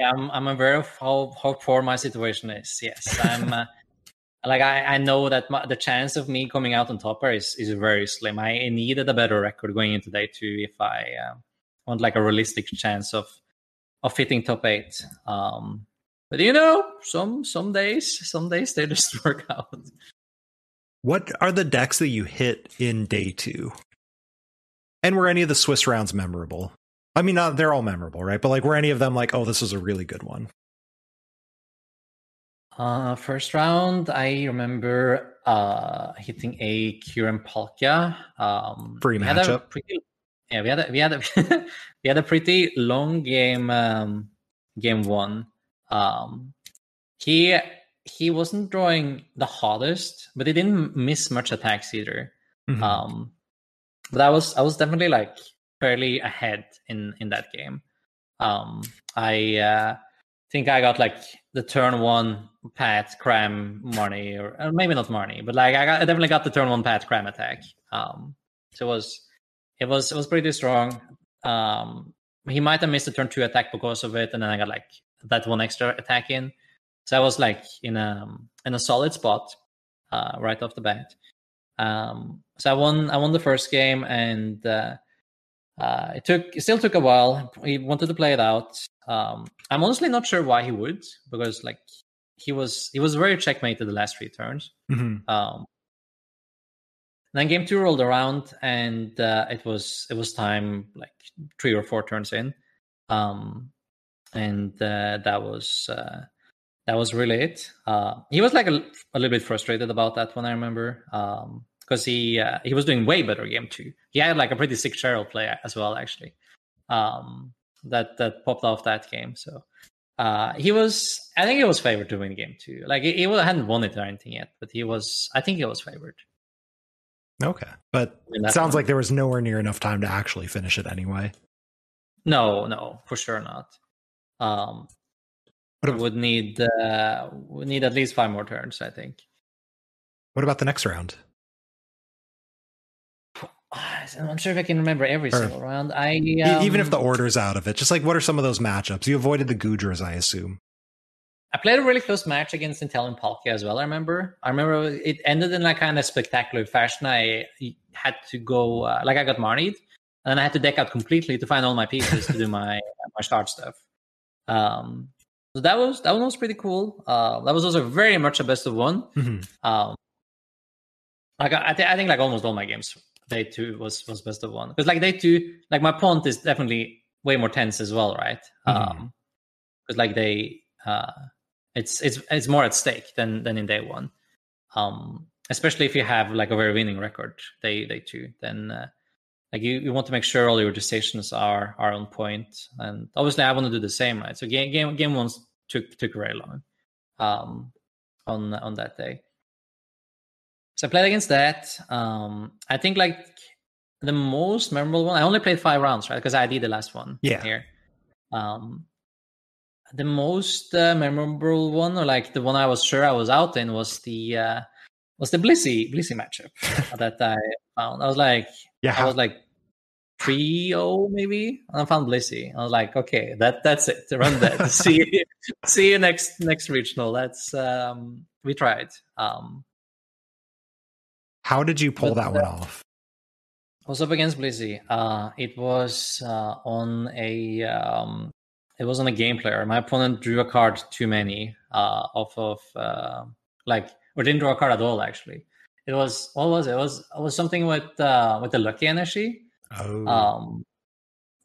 yeah, I'm I'm aware of how how poor my situation is. Yes, I'm. Uh, like I, I know that my, the chance of me coming out on topper is is very slim. I needed a better record going into day two if I uh, want like a realistic chance of of hitting top eight. Um, but you know, some some days, some days they just work out. what are the decks that you hit in day 2? And were any of the Swiss rounds memorable? I mean, not, they're all memorable, right? But like were any of them like, "Oh, this was a really good one." Uh, first round, I remember uh, hitting a Kyurem Palkia. Um, Free we had a matchup. pretty- yeah, we had a, we had a we had a pretty long game um, game one. Um, he he wasn't drawing the hardest, but he didn't miss much attacks either. Mhm. Um, but I was I was definitely like fairly ahead in in that game. Um, I uh, think I got like the turn one Path Cram Marnie, or uh, maybe not Marnie, but like I, got, I definitely got the turn one Path Cram attack. Um, so it was it was it was pretty strong. Um, he might have missed the turn two attack because of it, and then I got like that one extra attack in. So I was like in a in a solid spot uh, right off the bat. Um, so I won. I won the first game, and uh, uh, it took. It still took a while. He wanted to play it out. Um, I'm honestly not sure why he would, because like he was he was very checkmated the last three turns. Mhm. Um, then game two rolled around, and uh, it was it was time like three or four turns in, um, and uh, that was uh, that was really it. Uh, he was like a, a little bit frustrated about that one. I remember because he uh, he was doing way better game two. He had like a pretty sick Cheryl play as well, actually. Um, that that popped off that game. So uh, he was, I think he was favored to win game two. Like he, he hadn't won it or anything yet, but he was, I think he was favored. Okay. But it sounds one. like there was nowhere near enough time to actually finish it anyway. no, no, for sure not. Um, What we would need uh, would need at least five more turns, I think. What about the next round? I'm not sure if I can remember every Sure. single round. I um, Even if the order's out of it, just like what are some of those matchups? You avoided the Goodras, I assume. I played a really close match against Inteleon Palkia as well. I remember. I remember it ended in a kind of spectacular fashion. I had to go uh, like I got Marnied, and I had to deck out completely to find all my pieces to do my my start stuff. Um, so that was that one was pretty cool. Uh, that was also very much a best of one. Mhm. Um, like I, thi- I think like almost all my games day two was was best of one because like day two like my punt is definitely way more tense as well, right? Mhm. Um, because like they uh, it's it's it's more at stake than than in day one. Um, especially if you have like a very winning record day day two, then uh, like you, you want to make sure all your decisions are are on. And obviously, I want to do the same, right? So game game game one took took very long um, on on that day. So I played against that. Um, I think like the most memorable one. I only played five rounds, right? Because I did the last one. Yeah. Here. Um, the most uh, memorable one, or like the one I was sure I was out in, was the uh, was the Blissey Blissey matchup that I found. I was like, Yeah. I was like 3-0 maybe, and I found Blissey. I was like, okay, that that's it. Run that. see see you next next regional. That's um, we tried. Um, how did you pull but, that one off? I was up against Blissey. Uh, it was uh, on a um, it was on a game player. My opponent drew a card too many uh, off of uh, like or didn't draw a card at all. Actually, it was what was it? It was it was something with uh, with the lucky energy Oh. um,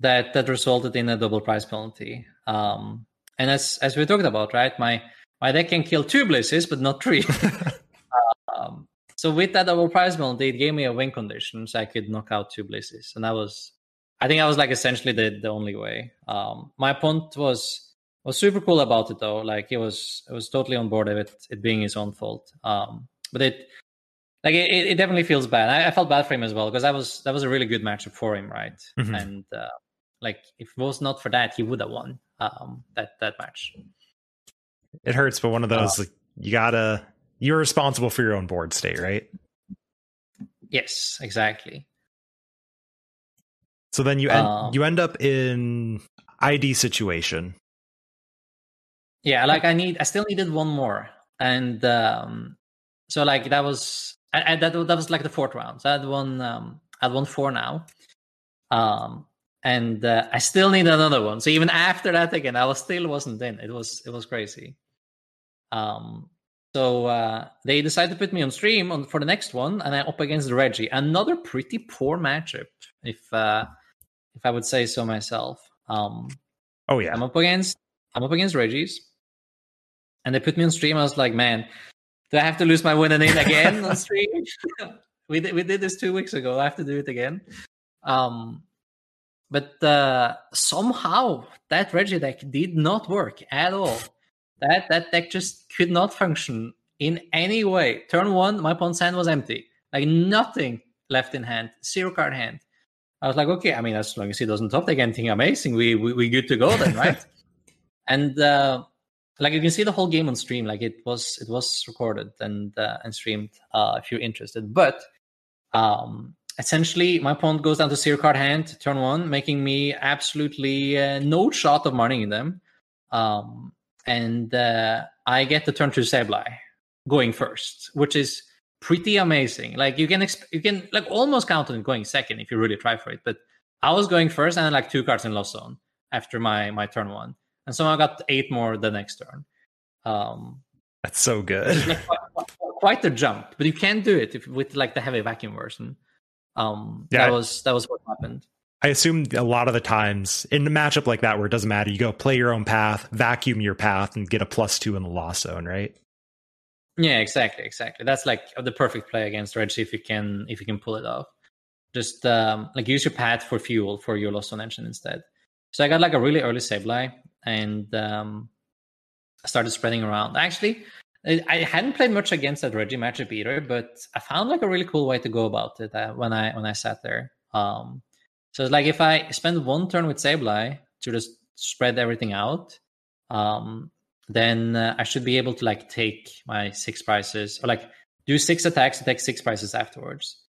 that that resulted in a double prize penalty. Um, and as as we talked about, right, my my deck can kill two Blisseys, but not three. um, so with that double prize penalty, it gave me a win condition, so I could knock out two Blisseys, and that was, I think, that was like essentially the the only way. Um, my opponent was was super cool about it though. Like he was it was totally on board with it being his own fault. Um, but it like it, it definitely feels bad. I, I felt bad for him as well because that was that was a really good matchup for him, right? Mhm. And uh, like if it was not for that, he would have won um, that that match. it hurts, but one of those, like, you gotta, you're responsible for your own board state, right? Yes, exactly. So then you end, Um, you end up in ID situation. Yeah, like I need, I still needed one more, and um, so like that was, I, I, that that was like the fourth round. So I had one, um, I had one four now, um, and uh, I still need another one. So even after that again, I was still wasn't in. It was it was crazy. Um, so uh, they decided to put me on stream on for the next one, and I'm up against Regi. Another pretty poor matchup, if uh, if I would say so myself. Um, Oh yeah. I'm up against I'm up against Regis, and they put me on stream. I was like, man, do I have to lose my win and in again on stream? we did we did this two weeks ago. I have to do it again. Um, but uh, somehow that Regi deck did not work at all. That that deck just could not function in any way. Turn one, my pawn's hand was empty, like nothing left in hand, zero card hand. I was like, okay, I mean, as long as he doesn't top deck anything amazing, we we we good to go then, right? and uh, like you can see the whole game on stream, like it was it was recorded and uh, and streamed uh, if you're interested. But um, essentially, my pawn goes down to zero card hand turn one, making me absolutely uh, no shot of money in them. Um, and uh, I get the turn to Sableye going first, which is pretty amazing. Like you can exp- you can like almost count on going second if you really try for it. But I was going first and like two cards in lost zone after my my turn one, and so I got eight more the next turn. Um, That's so good. like quite, quite the jump, but you can't do it if, with like the heavy vacuum version. Um, Yeah. that was that was what happened. I assume a lot of the times in a matchup like that where it doesn't matter, you go play your own path, vacuum your path, and get a plus two in the lost zone, right? Yeah, exactly, exactly. That's like the perfect play against Regi if you can if you can pull it off. Just um, like use your path for fuel for your lost zone engine instead. So I got like a really early Sableye and um, started spreading around. Actually, I I hadn't played much against that Regi matchup either, but I found like a really cool way to go about it uh, when I when I sat there. Um, so it's like if I spend one turn with Sableye to just spread everything out, um, then uh, I should be able to like take my six prizes or like do six attacks to take six prizes afterwards.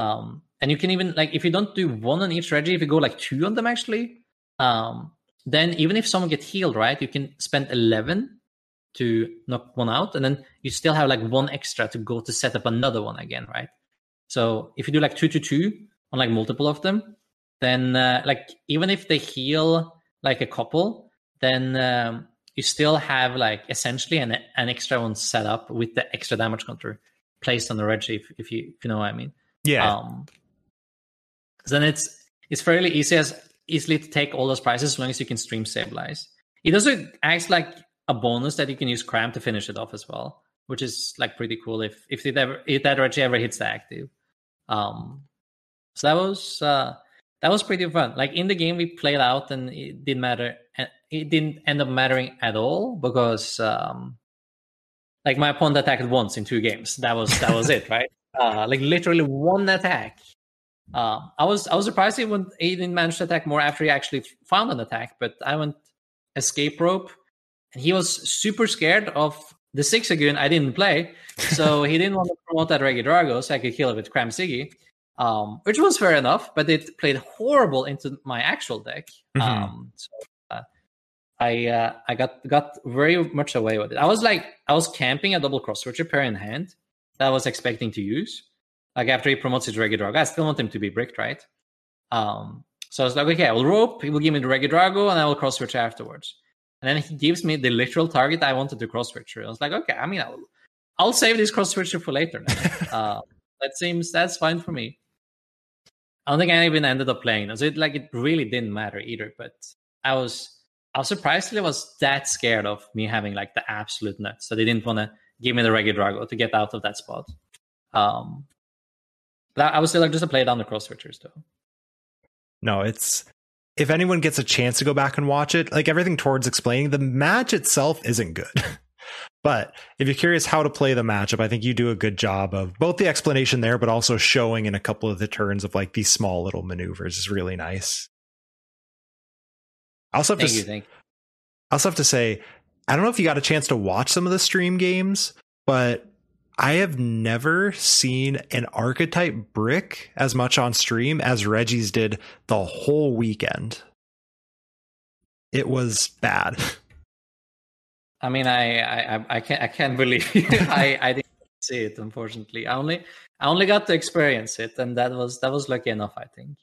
Um, and you can even like if you don't do one on each strategy, if you go like two on them actually, um, then even if someone get healed, right, you can spend eleven to knock one out, and then you still have like one extra to go to set up another one again, right? So if you do like two to two on like multiple of them, then uh, like even if they heal like a couple, then um, you still have like essentially an an extra one set up with the extra damage counter placed on the Regi, if, if you if you know what I mean. Yeah. Um, then it's it's fairly easy as easily to take all those prizes as long as you can stream stabilize. It also acts like a bonus that you can use cram to finish it off as well, which is like pretty cool if if it ever if that Regi ever hits the active. Um, so that was uh, that was pretty fun. Like in the game, we played out, and it didn't matter. and It didn't end up mattering at all because, um, like, my opponent attacked once in two games. That was that was it, right? Uh, like literally one attack. Uh, I was I was surprised he went he didn't manage to attack more after he actually found an attack. But I went escape rope, and he was super scared of the Zigzagoon. I didn't play, so he didn't want to promote that Regidrago, so I could kill it with Cram Siggy um, which was fair enough, but it played horrible into my actual deck. Mhm. Um, so uh, I uh, I got got very much away with it. I was like I was camping a double cross switcher pair in hand that I was expecting to use. Like after he promotes his Regidrago, I still want him to be bricked, right? Um, so I was like, okay, I will rope. He will give me the Regidrago, and I will cross switch afterwards. And then he gives me the literal target I wanted to cross switcher. I was like, okay, I mean, I'll, I'll save this cross switcher for later. Now. uh, that seems that's fine for me. I don't think I even ended up playing. So it like it really didn't matter either. But I was I was surprised I was that scared of me having like the absolute nuts. So they didn't want to give me the Regidrago to get out of that spot. Um I was still like just to play down the cross switchers though. No, it's if anyone gets a chance to go back and watch it, like everything towards explaining, the match itself isn't good. but if you're curious how to play the matchup, I think you do a good job of both the explanation there, but also showing in a couple of the turns of like these small little maneuvers is really nice. I also have Thank to you. I also have to say, I don't know if you got a chance to watch some of the stream games, but I have never seen an archetype brick as much on stream as Regis did the whole weekend. It was bad. I mean I I I- can't I can't believe I I didn't see it unfortunately. I only I only got to experience it and that was that was lucky enough, I think.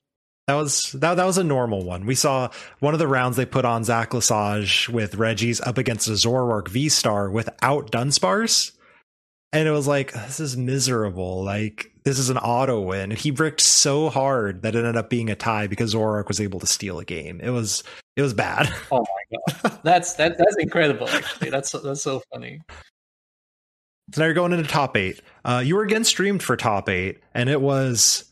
That was that that was a normal one. We saw one of the rounds they put on Zach Lesage with Regis up against a Zoroark V Star without Dunsparce. And it was like, this is miserable. Like, this is an auto win. And he bricked so hard that it ended up being a tie because Zoroark was able to steal a game. It was it was bad. Oh my god. That's that that's incredible actually. That's so- that's so funny. So now you're going into top eight. Uh, you were again streamed for top eight, and it was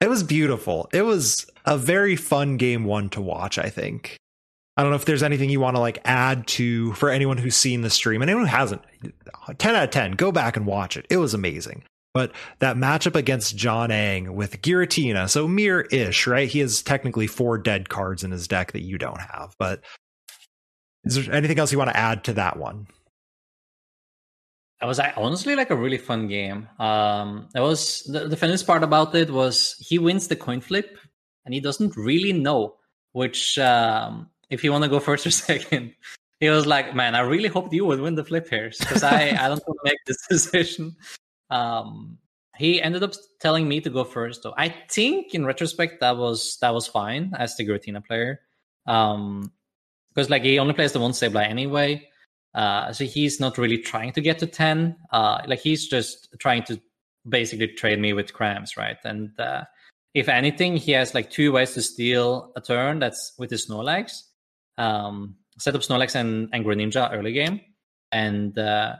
it was beautiful. It was a very fun game one to watch. I think. I don't know if there's anything you want to like add to for anyone who's seen the stream. Anyone who hasn't, ten out of ten, go back and watch it. It was amazing. But that matchup against John Ang with Giratina, so mirror ish, right? He has technically four dead cards in his deck that you don't have. But is there anything else you want to add to that one? It was honestly like a really fun game. Um, it was the, the funniest part about it was he wins the coin flip and he doesn't really know which um, if you want to go first or second. He was like, "Man, I really hoped you would win the flip here because I I don't want to make this decision." Um, he ended up telling me to go first, though. I think in retrospect that was that was fine as the Giratina player, um, because like he only plays the one Sableye anyway. Uh, so he's not really trying to get to 10. Uh, like he's just trying to basically trade me with crams, right? And uh, if anything, he has like two ways to steal a turn. That's with his Snorlax. Um, set up Snorlax and, and Greninja early game. And uh,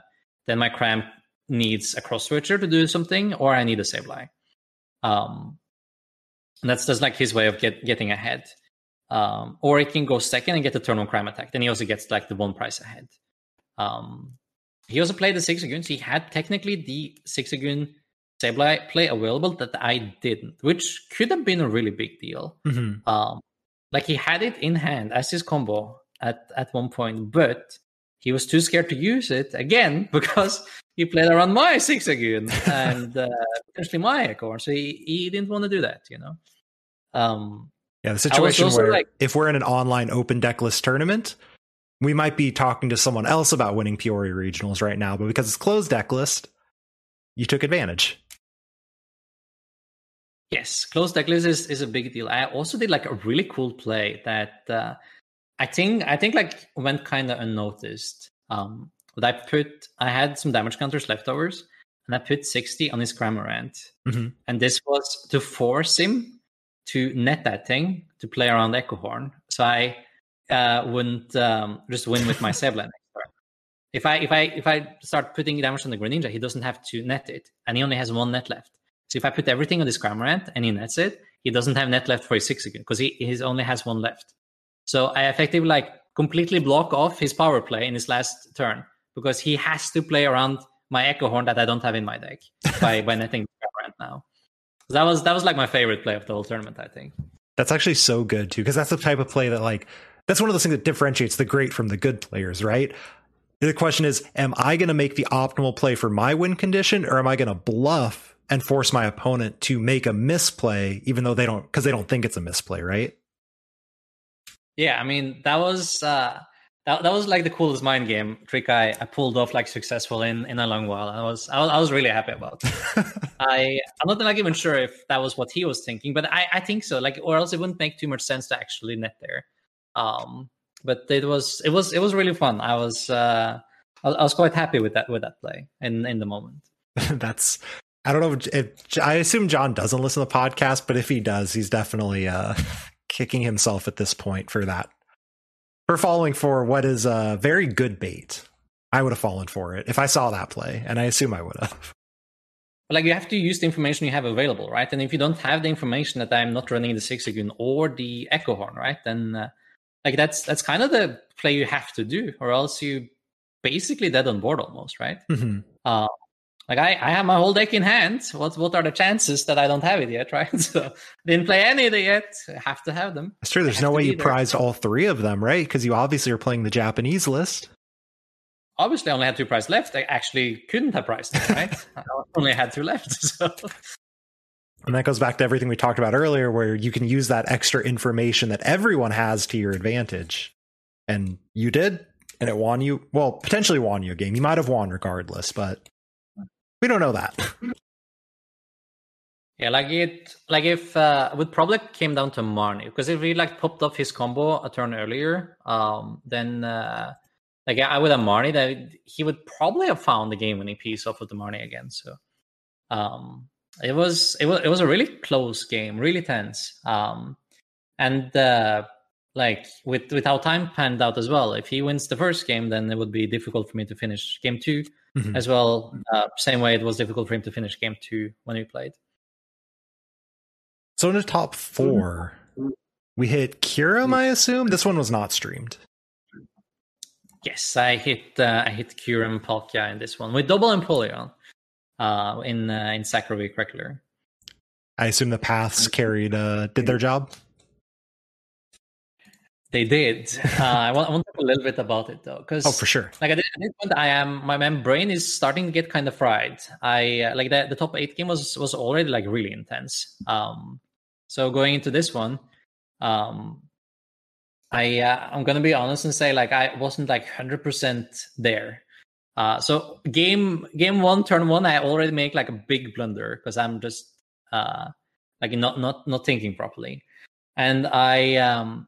then my cram needs a cross switcher to do something, or I need a Sableye. Um, and that's just like his way of get, getting ahead. Um, or he can go second and get the turn on crime attack. Then he also gets like the one prize ahead. Um, he also played the Zigzagoon. So he had technically the six Zigzagoon Sableye play available that I didn't, which could have been a really big deal. Mm-hmm. Um, like he had it in hand as his combo at, at one point, but he was too scared to use it again because he played around my Zigzagoon and uh, potentially my Echo. So he, he didn't want to do that, you know? Um, yeah, the situation where like, if we're in an online open deck list tournament, we might be talking to someone else about winning Peoria regionals right now, but because it's closed deck list, you took advantage. Yes, closed deck list is, is a big deal. I also did like a really cool play that uh, I think I think like went kind of unnoticed. Um, but I put I had some damage counters leftovers, and I put sixty on his Cramorant, mm-hmm. and this was to force him to net that thing to play around Echo Horn. So I uh, wouldn't um, just win with my Sableye If I if I if I start putting damage on the Greninja, he doesn't have to net it, and he only has one net left. So if I put everything on this Cramorant and he nets it, he doesn't have net left for his Zigzagoon because he, he only has one left. So I effectively like completely block off his power play in his last turn because he has to play around my Echo Horn that I don't have in my deck by by netting Cramorant now. So that was that was like my favorite play of the whole tournament. I think that's actually so good too because that's the type of play that like that's one of those things that differentiates the great from the good players, right? The question is, am I going to make the optimal play for my win condition, or am I going to bluff and force my opponent to make a misplay, even though they don't, because they don't think it's a misplay, right? Yeah, I mean that was uh, that that was like the coolest mind game trick I, I pulled off like successful in in a long while. I was I was, I was really happy about. I I'm not like even sure if that was what he was thinking, but I I think so. Like or else it wouldn't make too much sense to actually net there. Um, but it was it was it was really fun. I was uh, I, I was quite happy with that with that play in in the moment. That's I don't know if, if, I assume John doesn't listen to the podcast, but if he does, he's definitely uh, kicking himself at this point for that for falling for what is a very good bait. I would have fallen for it if I saw that play, and I assume I would have. Like you have to use the information you have available, right? And if you don't have the information that I'm not running the Zigzagoon or the Echo Horn, right, then uh, like that's that's kind of the play you have to do, or else you basically dead on board almost, right? Mm-hmm. Uh, like I, I have my whole deck in hand. What what are the chances that I don't have it yet, right? So didn't play any of it yet. I have to have them. That's true. There's no way you prized all three of them, right? Because you obviously are playing the Japanese list. Obviously, I only had two prizes left. I actually couldn't have prized them, right? I only had two left. So. And that goes back to everything we talked about earlier, where you can use that extra information that everyone has to your advantage. And you did, and it won you, well, potentially won you a game. You might have won regardless, but we don't know that. Yeah, like it, like if uh, would probably came down to Marnie because if he like popped off his combo a turn earlier, um, then uh, like I would have Marnie that he would probably have found the game winning piece off of the Marnie again. So, um, it was it was it was a really close game, really tense. Um, and uh, like with with how time panned out as well. If he wins the first game, then it would be difficult for me to finish game 2 Mhm. as well. Uh, same way it was difficult for him to finish game two when we played. So in the top four, we hit Kyurem, I assume. This one was not streamed. Yes, I hit uh, I hit Kyurem Palkia in this one with double Empoleon uh, in uh, in Sacro regular. I assume the paths carried uh did their job. They did. Uh, I want I want to talk a little bit about it though, because Oh, for sure. like at this point, I am my, my brain is starting to get kind of fried. I uh, like the the top eight game was was already like really intense. Um, so going into this one, um, I uh, I'm gonna be honest and say like I wasn't like hundred percent there. Uh, so game game one, turn one, I already make like a big blunder because I'm just uh like not not not thinking properly, and I um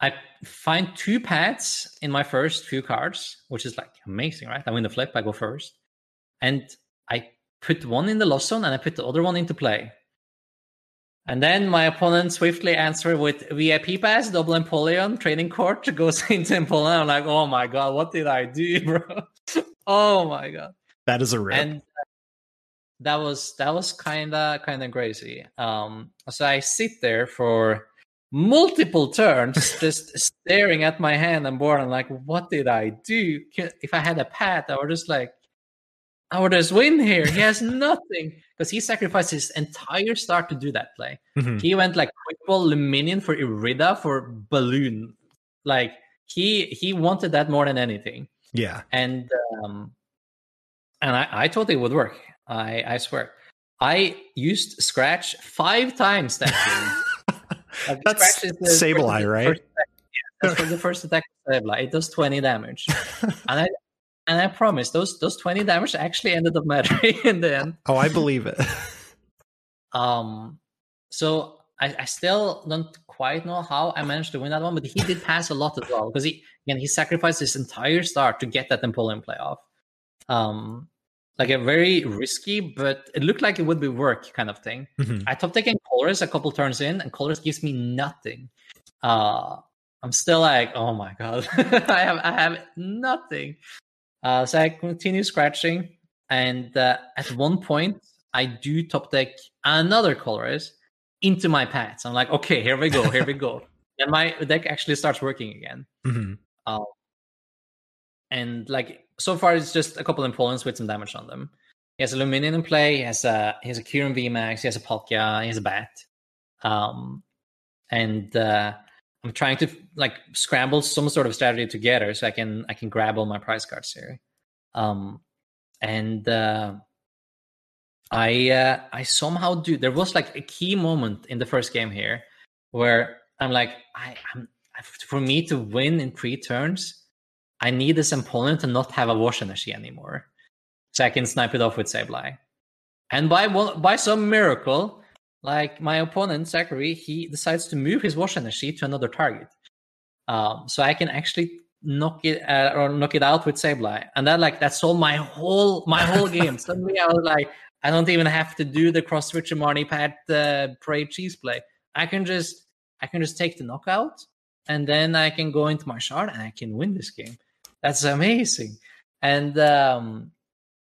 I find two Paths in my first few cards, which is like amazing, right? I win the flip, I go first. And I put one in the lost zone and I put the other one into play. And then my opponent swiftly answered with VIP pass, double Empoleon, training court goes into Empoleon. I'm like, oh my god, what did I do, bro? oh my god. That is a rip. And that was that was kinda kinda crazy. Um so I sit there for multiple turns just staring at my hand and board and like what did i do? If i had a Path i would just like i would just win here. He has nothing. Because he sacrificed his entire start to do that play. Mhm. he went like quick ball Lumineon for irida for balloon. Like he he wanted that more than anything. Yeah. and um and i i thought it would work. I i swear. I used scratch five times that game That's Scratch Sableye, right? Yeah, that's for the first attack of Sableye. It does 20 damage. and I and I promise those those 20 damage actually ended up mattering in the end. Oh, I believe it. Um so I, I still don't quite know how I managed to win that one, but he did pass a lot as well because he again he sacrificed his entire start to get that Empoleon playoff. Um like a very risky, but it looked like it would be work kind of thing. Mhm. I top taking Colress a couple turns in, and Colress gives me nothing. Uh, I'm still like, oh my god, I have I have nothing. Uh, so I continue scratching, and uh, at one point, I do top deck another Colress into my Paths. I'm like, okay, here we go, here we go. and my deck actually starts working again. Mhm. and like so far it's just a couple Empoleons with some damage on them. He has a in play. He has a he has a Kyurem VMAX. He has a Palkia. He has a Bat. Um, and uh, I'm trying to like scramble some sort of strategy together so I can I can grab all my prize cards here. Um, and uh, I uh, I somehow do. There was like a key moment in the first game here where I'm like I I'm for me to win in three turns. I need this opponent to not have a wash energy anymore, so I can snipe it off with Sableye. And by one, by some miracle, like my opponent Zachary, he decides to move his wash energy to another target, um, so I can actually knock it uh, or knock it out with Sableye. And that like that solved my whole my whole game. Suddenly I was like, I don't even have to do the cross switch Marnie Path uh, parade cheese play. I can just I can just take the knockout and then I can go into my shard and I can win this game. That's amazing. And um,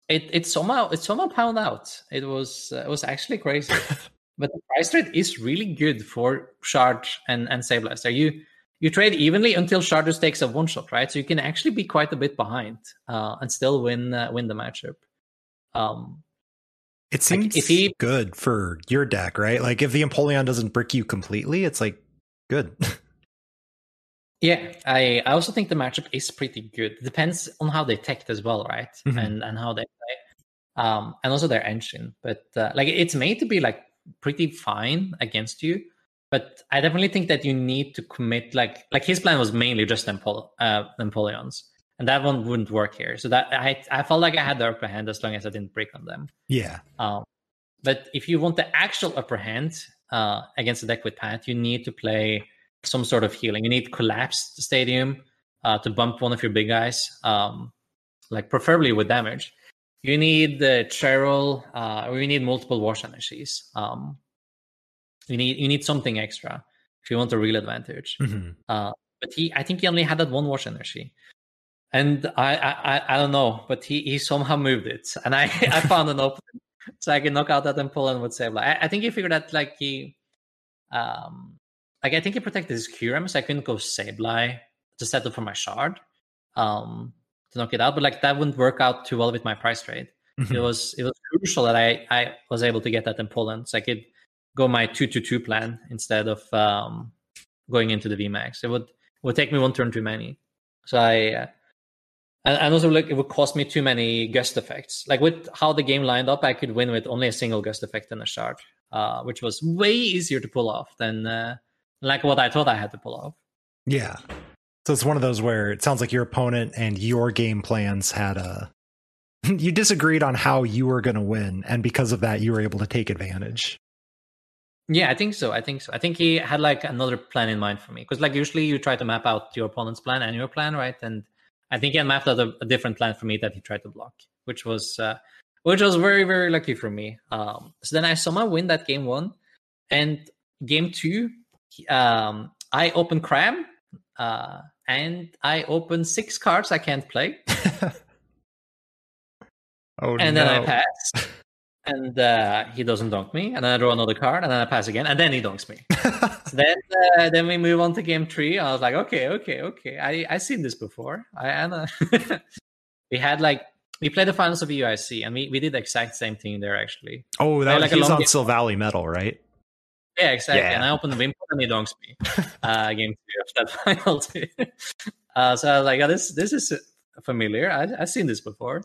it it somehow it somehow pound out. It was uh, it was actually crazy. but the prize trade is really good for shard and and blaster. You you trade evenly until shard just takes a one shot, right? So you can actually be quite a bit behind uh, and still win uh, win the matchup. Um, It seems if he- good for your deck, right? Like if the Empoleon doesn't brick you completely, it's like good. Yeah, I, I also think the matchup is pretty good. It depends on how they tech as well, right? Mhm. And and how they play, um, and also their engine. But uh, like it's made to be like pretty fine against you. But I definitely think that you need to commit. Like like his plan was mainly just Empol- uh, Empoleons, and that one wouldn't work here. So that I I felt like I had the upper hand as long as I didn't break on them. yeah. Um, but if you want the actual upper hand uh, against a deck with Path, you need to play some sort of healing. You need collapsed stadium uh, to bump one of your big guys, um, like preferably with damage. You need the Cheryl, uh, or you need multiple wash energies. Um, you need you need something extra. if you want a real advantage. Mhm. Uh, but he, I think he only had that one wash energy, and I, I, I, don't know, but he, he somehow moved it, and I, I found an opening so I can knock out that Empoleon with Sableye. I, I think he figured that like he, um, like I think he protected his Kyurem, so I couldn't go Sableye to settle for my shard, um, to knock it out. But like that wouldn't work out too well with my prize trade. It Mhm. was it was crucial that I I was able to get that Empoleon. so I could go my two to two plan instead of um going into the VMAX. It would it would take me one turn too many. So I uh, and, and also like it would cost me too many gust effects. Like with how the game lined up, I could win with only a single gust effect and a shard, uh, which was way easier to pull off than uh, like what I thought I had to pull off. Yeah. So it's one of those where it sounds like your opponent and your game plans had a you disagreed on how you were going to win and because of that you were able to take advantage. Yeah, I think so. I think so. I think he had like another plan in mind for me because like usually you try to map out your opponent's plan and your plan, right? And I think he had mapped out a, a different plan for me that he tried to block, which was uh, which was very very lucky for me. Um, so then I somehow win that game one, and game two, um, I open Cram, uh, and I open six cards I can't play, oh and then I pass. And uh, he doesn't dunk me, and then I draw another card, and then I pass again, and then he dunks me. So then uh, then we move on to game three. I was like, okay, okay, okay. I I seen this before. I, know. we had like we played the finals of UIC, and we, we did the exact same thing there actually. oh, that like a he was long on game. Sil Valley Metal, right? Yeah, exactly. Yeah. And I opened the Wimpod and he dunks me. Uh, game two of that final two. uh, so I was like, oh, this this is familiar. I, I've seen this before.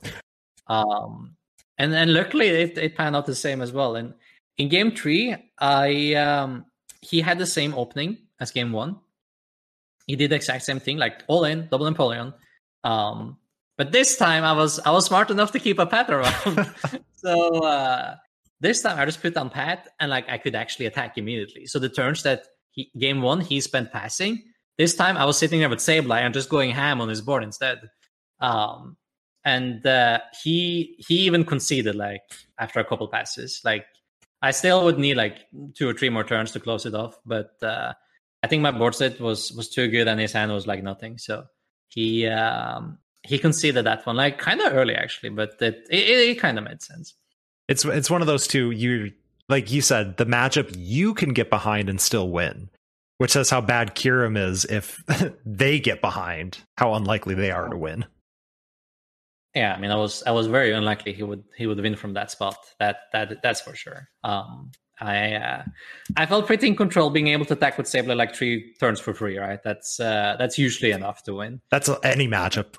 Um, and and luckily it, it panned out the same as well. And in game three, I um, he had the same opening as game one. He did the exact same thing, like all in, double Empoleon. Um, but this time I was I was smart enough to keep a pattern. so uh, this time I just put on Path and like I could actually attack immediately. So the turns that he, game one he spent passing, this time I was sitting there with Sableye and just going ham on his board instead. Um, and uh, he he even conceded like after a couple passes. Like I still would need like two or three more turns to close it off, but uh, I think my board set was was too good and his hand was like nothing. So he um, he conceded that one like kind of early actually, but it it, it kind of made sense. It's it's one of those two you like you said the matchup you can get behind and still win, which says how bad Kyurem is if they get behind, how unlikely they are to win. Yeah, I mean, I was I was very unlikely he would he would win from that spot. That that that's for sure. Um, I uh, I felt pretty in control, being able to attack with Sableye like three turns for free. Right, that's uh, that's usually enough to win. That's any matchup.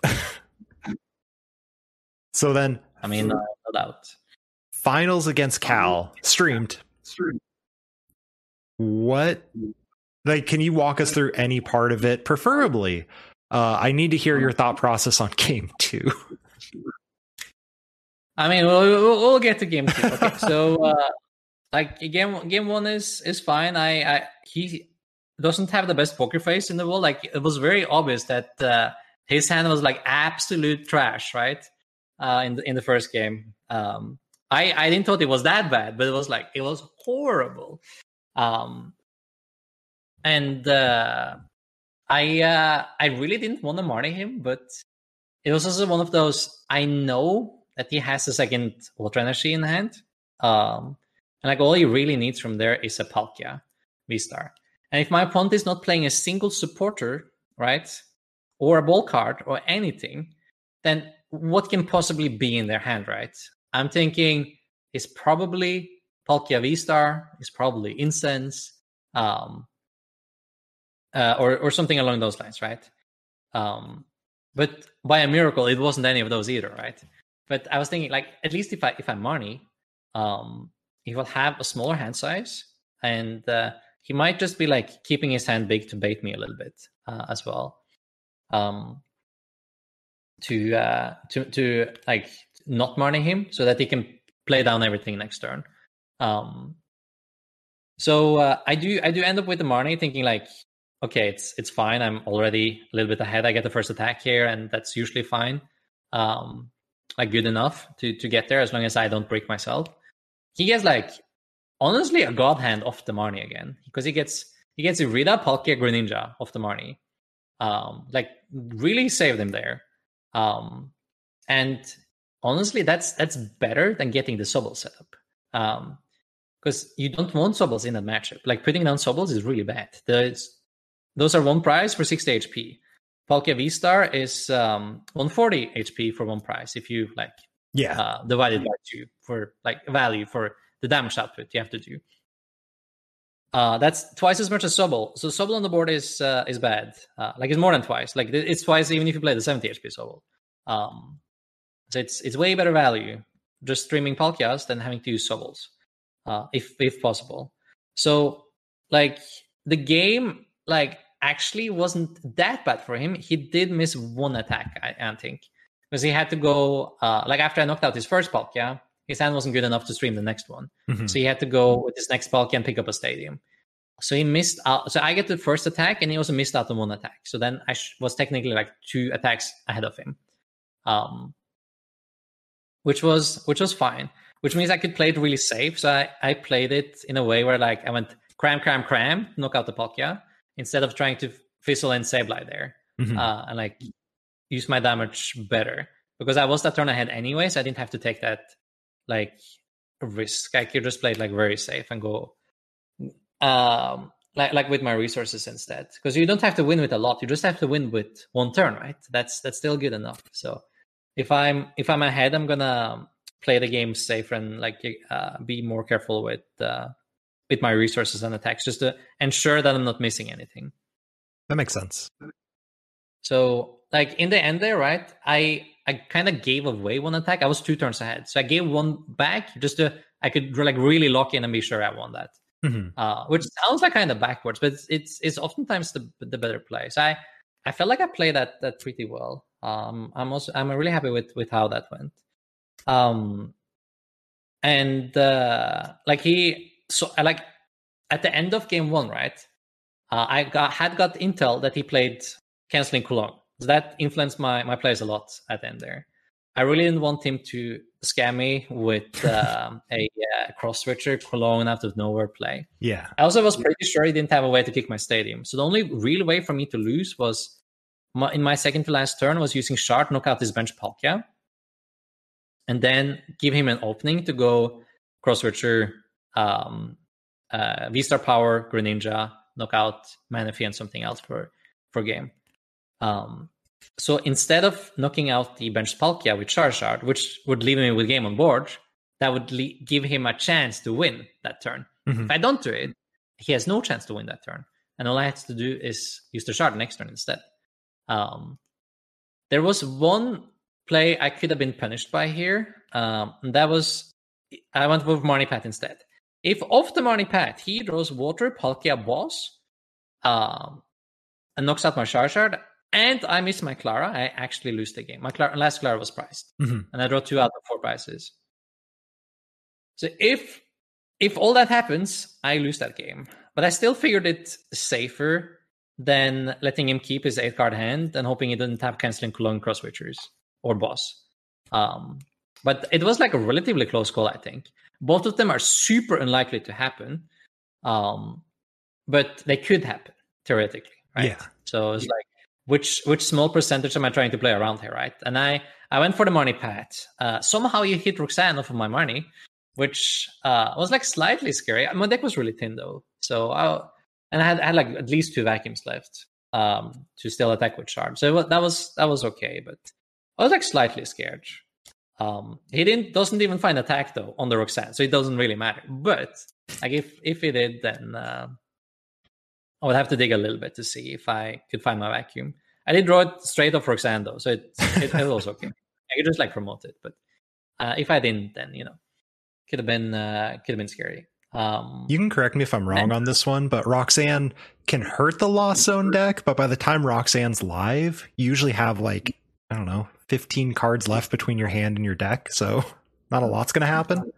so then I mean, uh, no doubt. Finals against Cal streamed. What like can you walk us through any part of it? Preferably, uh, I need to hear your thought process on game two. I mean, we'll, we'll, we'll get to game two. Okay, so uh, like game game one is is fine. I, I he doesn't have the best poker face in the world. Like it was very obvious that uh, his hand was like absolute trash, right? Uh, in the in the first game, um, I I didn't thought it was that bad, but it was like it was horrible. Um, and uh, I uh, I really didn't want to Marnie him, but it was also one of those I know that he has a second ultra energy in hand. Um, and like all he really needs from there is a Palkia V Star. And if my opponent is not playing a single supporter, right, or a ball card or anything, then what can possibly be in their hand, right? I'm thinking it's probably Palkia V Star, it's probably Incense, um, uh, or or something along those lines, right? Um, but by a miracle, it wasn't any of those either, right? But I was thinking, like, at least if I if I'm Marnie, um, he will have a smaller hand size, and uh, he might just be like keeping his hand big to bait me a little bit uh, as well, um, to uh, to to like not Marnie him so that he can play down everything next turn. Um, so uh, I do I do end up with the Marnie thinking like, okay, it's it's fine. I'm already a little bit ahead. I get the first attack here, and that's usually fine. Um, like good enough to to get there as long as I don't break myself. He gets like honestly a god hand off the Marnie again because he gets he gets Irida, Palkia, Greninja off the Marnie. Um, like really saved him there. Um, and honestly, that's that's better than getting the Sobble setup. Um, because you don't want Sobbles in that matchup. Like putting down Sobbles is really bad. There's, those are one prize for 60 HP. Palkia V Star is um, 140 HP for one prize if you like Yeah. uh, divided by two for like value for the damage output you have to do. Uh, that's twice as much as Sobble. So Sobble on the board is uh, is bad. Uh, like it's more than twice. Like it's twice even if you play the 70 HP Sobble. Um, so it's it's way better value just streaming Palkias than having to use Sobbles, uh, if if possible. So like the game like actually wasn't that bad for him. He did miss one attack, I, I think, because he had to go uh, like after I knocked out his first Palkia, his hand wasn't good enough to stream the next one. Mhm. So he had to go with his next Palkia and pick up a stadium. So he missed out. So I get the first attack, and he also missed out on one attack. So then I sh- was technically like two attacks ahead of him, um, which was which was fine. Which means I could play it really safe. So I, I played it in a way where like I went cram, cram, cram, knock out the Palkia instead of trying to fizzle and save Sableye there Mhm. uh, and like use my damage better because I was that turn ahead anyway, so I didn't have to take that like risk. I could just play it like very safe and go um like like with my resources instead. Because you don't have to win with a lot; you just have to win with one turn, right? That's that's still good enough. So if I'm if I'm ahead, I'm gonna play the game safer and like uh, be more careful with uh, with my resources and attacks, just to ensure that I'm not missing anything. that makes sense. So like in the end there, right? I I kind of gave away one attack. I was two turns ahead, so I gave one back just to I could like really lock in and be sure I won that. Mhm. Uh, which sounds like kind of backwards, but it's it's, it's oftentimes the the better play. So I I felt like I played that that pretty well. Um, I'm also I'm really happy with with how that went. Um, and uh, like he so I like at the end of game one, right? Uh, I got had got intel that he played canceling Cologne. So that influenced my my plays a lot at the end there. I really didn't want him to scam me with um, a uh, cross switcher Cologne out of nowhere play. Yeah. I also was pretty sure he didn't have a way to kick my stadium. So the only real way for me to lose was my, in my second to last turn was using Shard, knock out his bench Palkia, and then give him an opening to go cross switcher, um, uh, V Star Power, Greninja, knock out Manaphy and something else for for game. Um, so instead of knocking out the bench Palkia with Charizard, shard, which would leave him with game on board, that would le- give him a chance to win that turn. Mhm. If I don't do it, he has no chance to win that turn. And all I had to do is use the shard next turn instead. Um, there was one play I could have been punished by here. Um, and that was I went with Marnie Path instead. If off the Marnie Path, he draws Water, Palkia, Boss, um, and knocks out my Charizard, and I miss my Klara, I actually lose the game. My Klara, last Klara was prized, Mhm. and I draw two out of four prizes. So if if all that happens, I lose that game. But I still figured it safer than letting him keep his eight card hand and hoping he didn't have canceling Cologne cross switchers or boss. Um, but it was like a relatively close call, I think. Both of them are super unlikely to happen, um, but they could happen theoretically, right? Yeah. So it's like which which small percentage am I trying to play around here, right? And I I went for the Marnie path. Uh, somehow you hit Roxanne off of my Marnie, which uh, was like slightly scary. My deck was really thin though, so I and I had, I had like at least two vacuums left um, to still attack with shard. So that was that was okay, but I was like slightly scared. Um, he didn't doesn't even find attack though on the Roxanne, so it doesn't really matter. But like if if he did, then uh, I would have to dig a little bit to see if I could find my vacuum. I did draw it straight off Roxanne though, so it it, it was okay. I could just like promote it, but uh, if I didn't, then you know, could have been uh, could have been scary. Um, You can correct me if I'm wrong on this one, but Roxanne can hurt the Lost Zone deck, but by the time Roxanne's live, you usually have like, I don't know, 15 cards left between your hand and your deck. So not a lot's going to happen.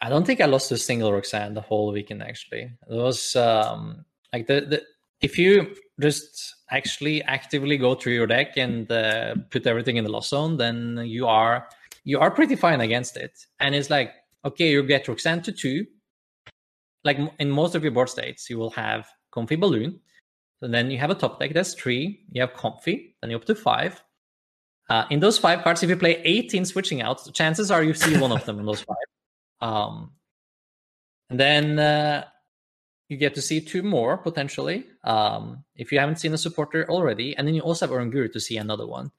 I don't think I lost a single Roxanne the whole weekend. Actually, it was um, like the, the if you just actually actively go through your deck and uh, put everything in the lost zone, then you are you are pretty fine against it. And it's like okay, you get Roxanne to two. Like in most of your board states, you will have Comfey Balloon. And then you have a top deck that's three. You have Comfey, then you're up to five. Uh, in those five cards, if you play 18 switching out, chances are you see one of them in those five. Um, and then uh, you get to see two more potentially um, if you haven't seen a supporter already. And then you also have Oranguru to see another one.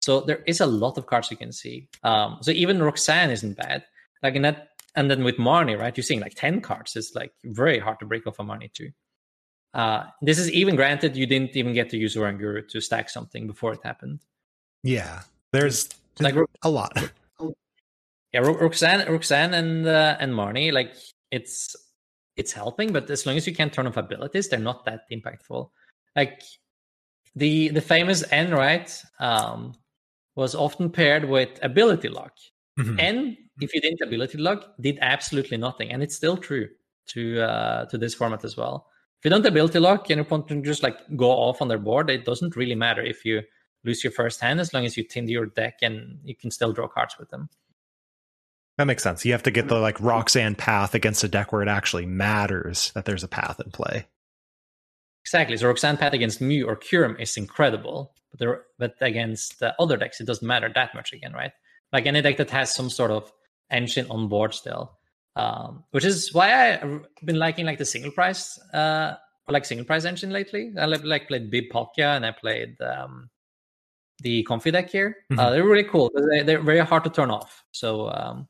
So there is a lot of cards you can see. Um, so even Roxanne isn't bad. Like in that, and then with Marnie, right? You're seeing like 10 cards. It's like very hard to break off a Marnie too. Uh, this is even granted you didn't even get to use Oranguru to stack something before it happened. Yeah, there's like a lot. Yeah, Roxanne, Roxanne, and uh, and Marnie, like it's it's helping, but as long as you can't turn off abilities, they're not that impactful. Like the the famous N right um, was often paired with ability lock. Mm-hmm. N, if you didn't ability lock, did absolutely nothing, and it's still true to uh, to this format as well. If you don't ability lock and you just like go off on their board, it doesn't really matter if you lose your first hand as long as you tinder your deck and you can still draw cards with them. That makes sense. You have to get the like Roxanne path against a deck where it actually matters that there's a path in play. Exactly. So Roxanne path against Mew or Kyurem is incredible, but there, but against the other decks, it doesn't matter that much again, right? Like any deck that has some sort of engine on board still, um, which is why I've been liking like the single prize, uh, like single prize engine lately. I like played Bib Palkia and I played um, the Comfey deck here. Mm-hmm. Uh, they're really cool. They, they're very hard to turn off. So um,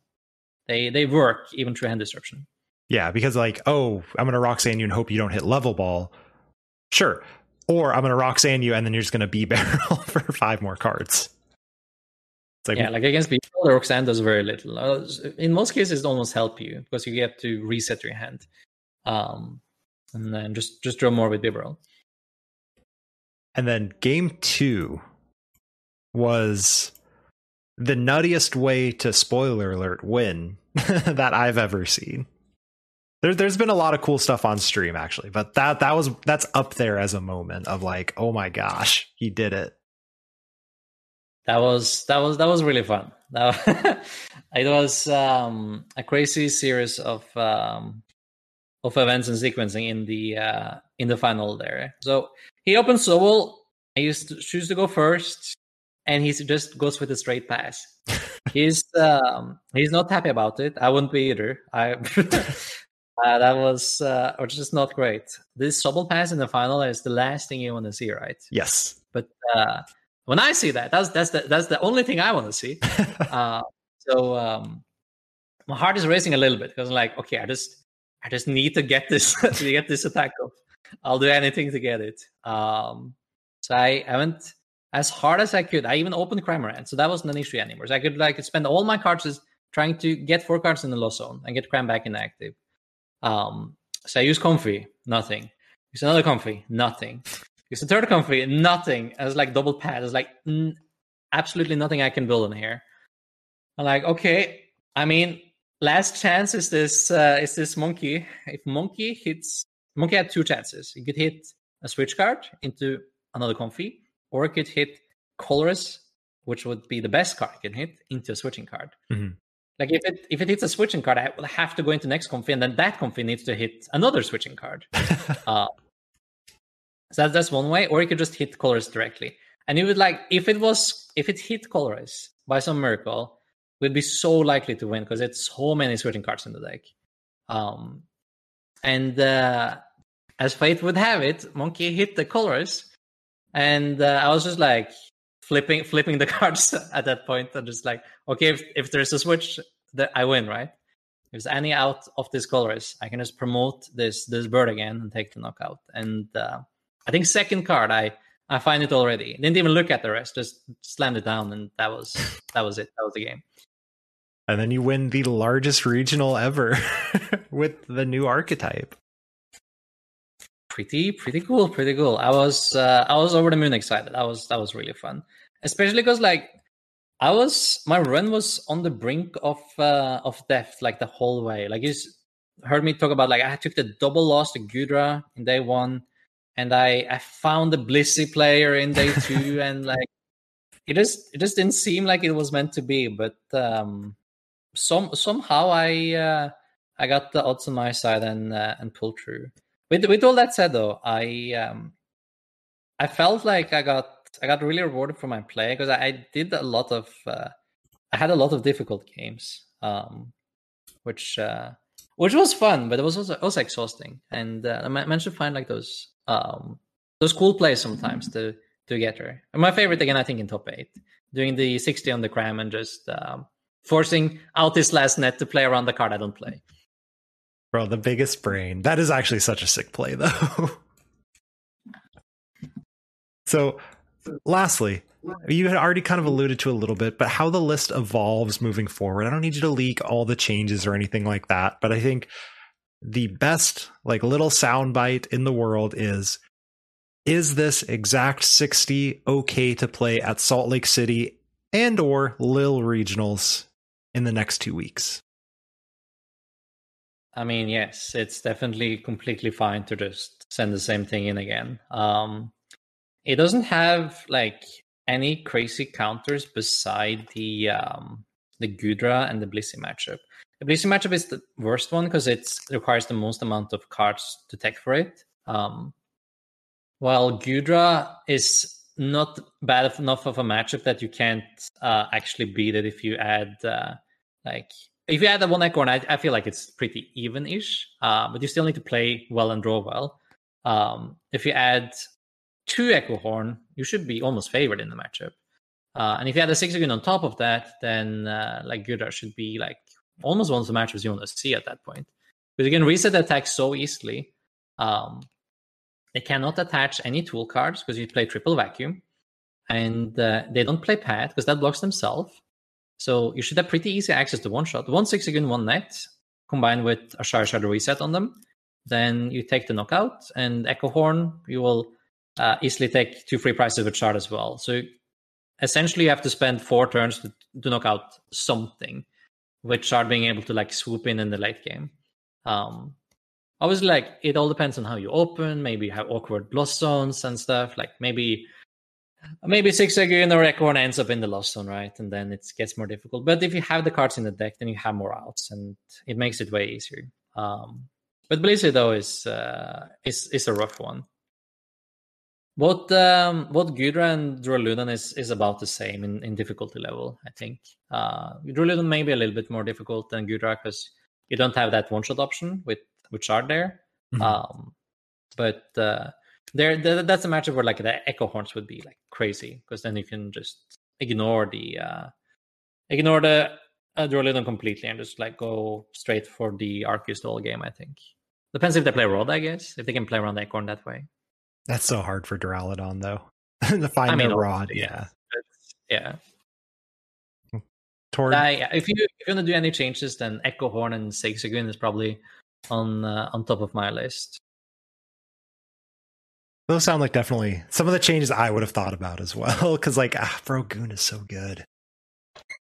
they they work even through hand disruption. Yeah, because like, oh, I'm gonna Roxanne you and hope you don't hit level ball. Sure. Or I'm gonna Roxanne you and then you're just gonna be barrel for five more cards. It's like, yeah, like against people, Roxanne does very little. Uh, in most cases, it almost help you because you get to reset your hand, um, and then just just draw more with Bibarel. And then game two was the nuttiest way to spoiler alert win that I've ever seen. There, there's been a lot of cool stuff on stream actually, but that that was that's up there as a moment of like, oh my gosh, he did it. That was that was that was really fun. That, it was um, a crazy series of um, of events and sequencing in the uh, in the final there. So he opens Sobble. I used to choose to go first and he just goes with a straight pass. he's um, he's not happy about it. I wouldn't be either. I uh, that was uh, or just not great. This Sobble pass in the final is the last thing you want to see, right? Yes. But uh, when I see that, that's that's the that's the only thing I want to see. uh, so um, my heart is racing a little bit because I'm like, okay, I just I just need to get this to get this attack off. I'll do anything to get it. Um, so I, I went as hard as I could. I even opened Cramorant, so that wasn't an issue anymore. So I could like spend all my cards trying to get four cards in the lost zone and get Cram back inactive. Um, so I use Comfey, nothing. Use another Comfey, nothing. Use a third Comfey, nothing. As like double pad. It's like mm, absolutely nothing I can build in here. I'm like, okay. I mean, last chance is this uh, is this monkey. If monkey hits, monkey had two chances. He could hit a switch card into another Comfey or it could hit Colress, which would be the best card it can hit, into a switching card. Mm-hmm. Like if it if it hits a switching card, I will have to go into next Comfey, and then that Comfey needs to hit another switching card. uh, so that's, one way, or you could just hit Colress directly. And you would like if it was if it hit Colress by some miracle, we'd be so likely to win because it's so many switching cards in the deck. Um, and uh, as fate would have it, Monkey hit the Colress, and uh, I was just like flipping flipping the cards at that point, and just like, okay, if, if there's a switch, that I win, right? If there's any out of these Colress, I can just promote this this bird again and take the knockout. And uh, I think second card, I I find it already. Didn't even look at the rest, just slammed it down, and that was that was it. That was the game. And then you win the largest regional ever with the new archetype pretty pretty cool, pretty cool. I was uh, I was over the moon excited. That was that was really fun, especially because like I was my run was on the brink of uh, of death like the whole way. Like you heard me talk about like I took the double loss to Goodra in day one, and I I found the Blissey player in day two, and like it just it just didn't seem like it was meant to be. But um, some somehow I uh, I got the odds on my side and uh, and pulled through. with with all that said, though, I um, I felt like I got I got really rewarded for my play because I, I, did a lot of uh, I had a lot of difficult games, um, which uh, which was fun, but it was also, also exhausting. And uh, I managed to find like those um, those cool plays sometimes to to get her. And my favorite again, I think, in top eight, doing the sixty on the cram and just um, forcing out this last net to play around the card I don't play. Bro, the biggest brain. That is actually such a sick play, though. so, lastly, you had already kind of alluded to a little bit, but how the list evolves moving forward. I don't need you to leak all the changes or anything like that, but I think the best like little soundbite in the world is is this exact 60 okay to play at Salt Lake City and or Lille regionals in the next 2 weeks? I mean, yes, it's definitely completely fine to just send the same thing in again. Um, it doesn't have like any crazy counters beside the um, the Goodra and the Blissey matchup. The Blissey matchup is the worst one because it requires the most amount of cards to tech for it. Um, while Goodra is not bad enough of a matchup that you can't uh, actually beat it if you add uh, like if you add a one echo horn, I, I feel like it's pretty even-ish, uh, but you still need to play well and draw well. Um, if you add two echo horn, you should be almost favored in the matchup. Uh, and if you add a six again on top of that, then uh, like Goodra should be like almost one of the matchups you want to see at that point. Because you can reset attack so easily. Um, they cannot attach any tool cards because you play triple vacuum, and uh, they don't play pad because that blocks themselves. So you should have pretty easy access to one shot. One six again, one net, combined with a Shard Shard reset on them. Then you take the knockout and Echo Horn, you will uh, easily take two free prizes with Shard as well. So essentially you have to spend four turns to, to knock out something, with Shard being able to like swoop in in the late game. Um, obviously, like it all depends on how you open. Maybe you have awkward lost zones and stuff. Like maybe maybe six again the Echo ends up in the lost zone, right? And then it gets more difficult. But if you have the cards in the deck, then you have more outs, and it makes it way easier. Um, but Blissey though is uh, is is a rough one. What um, what Goodra and Duraludon is is about the same in, in difficulty level, I think. Uh, Duraludon may be a little bit more difficult than Goodra because you don't have that one shot option with with Shard there. Mm-hmm. Um, but uh, there that's a matchup where like the echo horns would be like crazy because then you can just ignore the uh ignore the uh, completely and just like go straight for the Arceus all game. I think depends if they play Rod. I guess if they can play around the Echo Horn that way. That's so hard for Duraludon though to find I mean, Rod. Yeah, yeah. Toward... Uh, yeah. If you if you want to do any changes, then Echo Horn and Seisagun is probably on uh, on top of my list. Those sound like definitely some of the changes I would have thought about as well. Because like, ah, Brogoon is so good.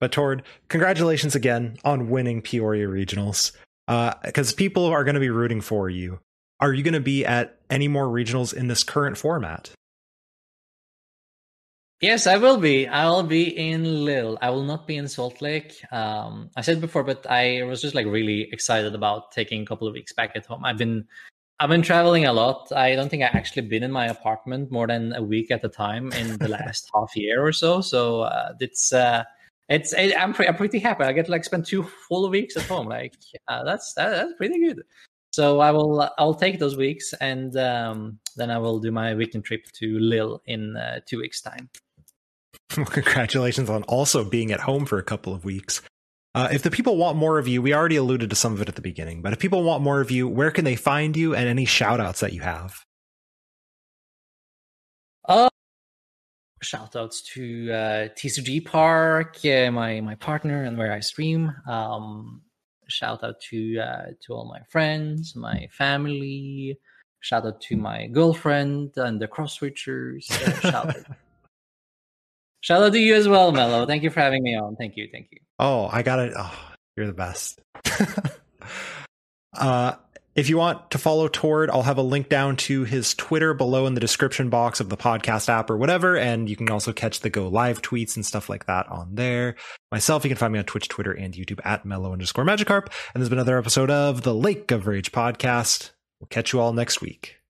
But Tord, congratulations again on winning Peoria Regionals. Because uh, people are going to be rooting for you. Are you going to be at any more regionals in this current format? Yes, I will be. I will be in Lille. I will not be in Salt Lake. Um, I said before, but I was just like really excited about taking a couple of weeks back at home. I've been I've been traveling a lot. I don't think I actually been in my apartment more than a week at a time in the last half year or so. So uh, it's uh, it's it, I'm, pre- I'm pretty happy. I get to like spend two full weeks at home. Like uh, that's that, that's pretty good. So I will I'll take those weeks and um, then I will do my weekend trip to Lille in uh, two weeks time. Well, congratulations on also being at home for a couple of weeks. Uh, if the people want more of you, we already alluded to some of it at the beginning, but if people want more of you, where can they find you and any shout outs that you have? Uh, shout outs to uh, TCG Park, yeah, my, my partner and where I stream. Um, shout out to uh, to all my friends, my family. Shout out to my girlfriend and the cross switchers. Uh, shout out Shout out to you as well, Mellow. Thank you for having me on. Thank you. Thank you. Oh, I got it. Oh, you're the best. uh, if you want to follow Tord, I'll have a link down to his Twitter below in the description box of the podcast app or whatever. And you can also catch the go live tweets and stuff like that on there. Myself, you can find me on Twitch, Twitter, and YouTube at mellow underscore Magikarp. And there's been another episode of the Lake of Rage podcast. We'll catch you all next week.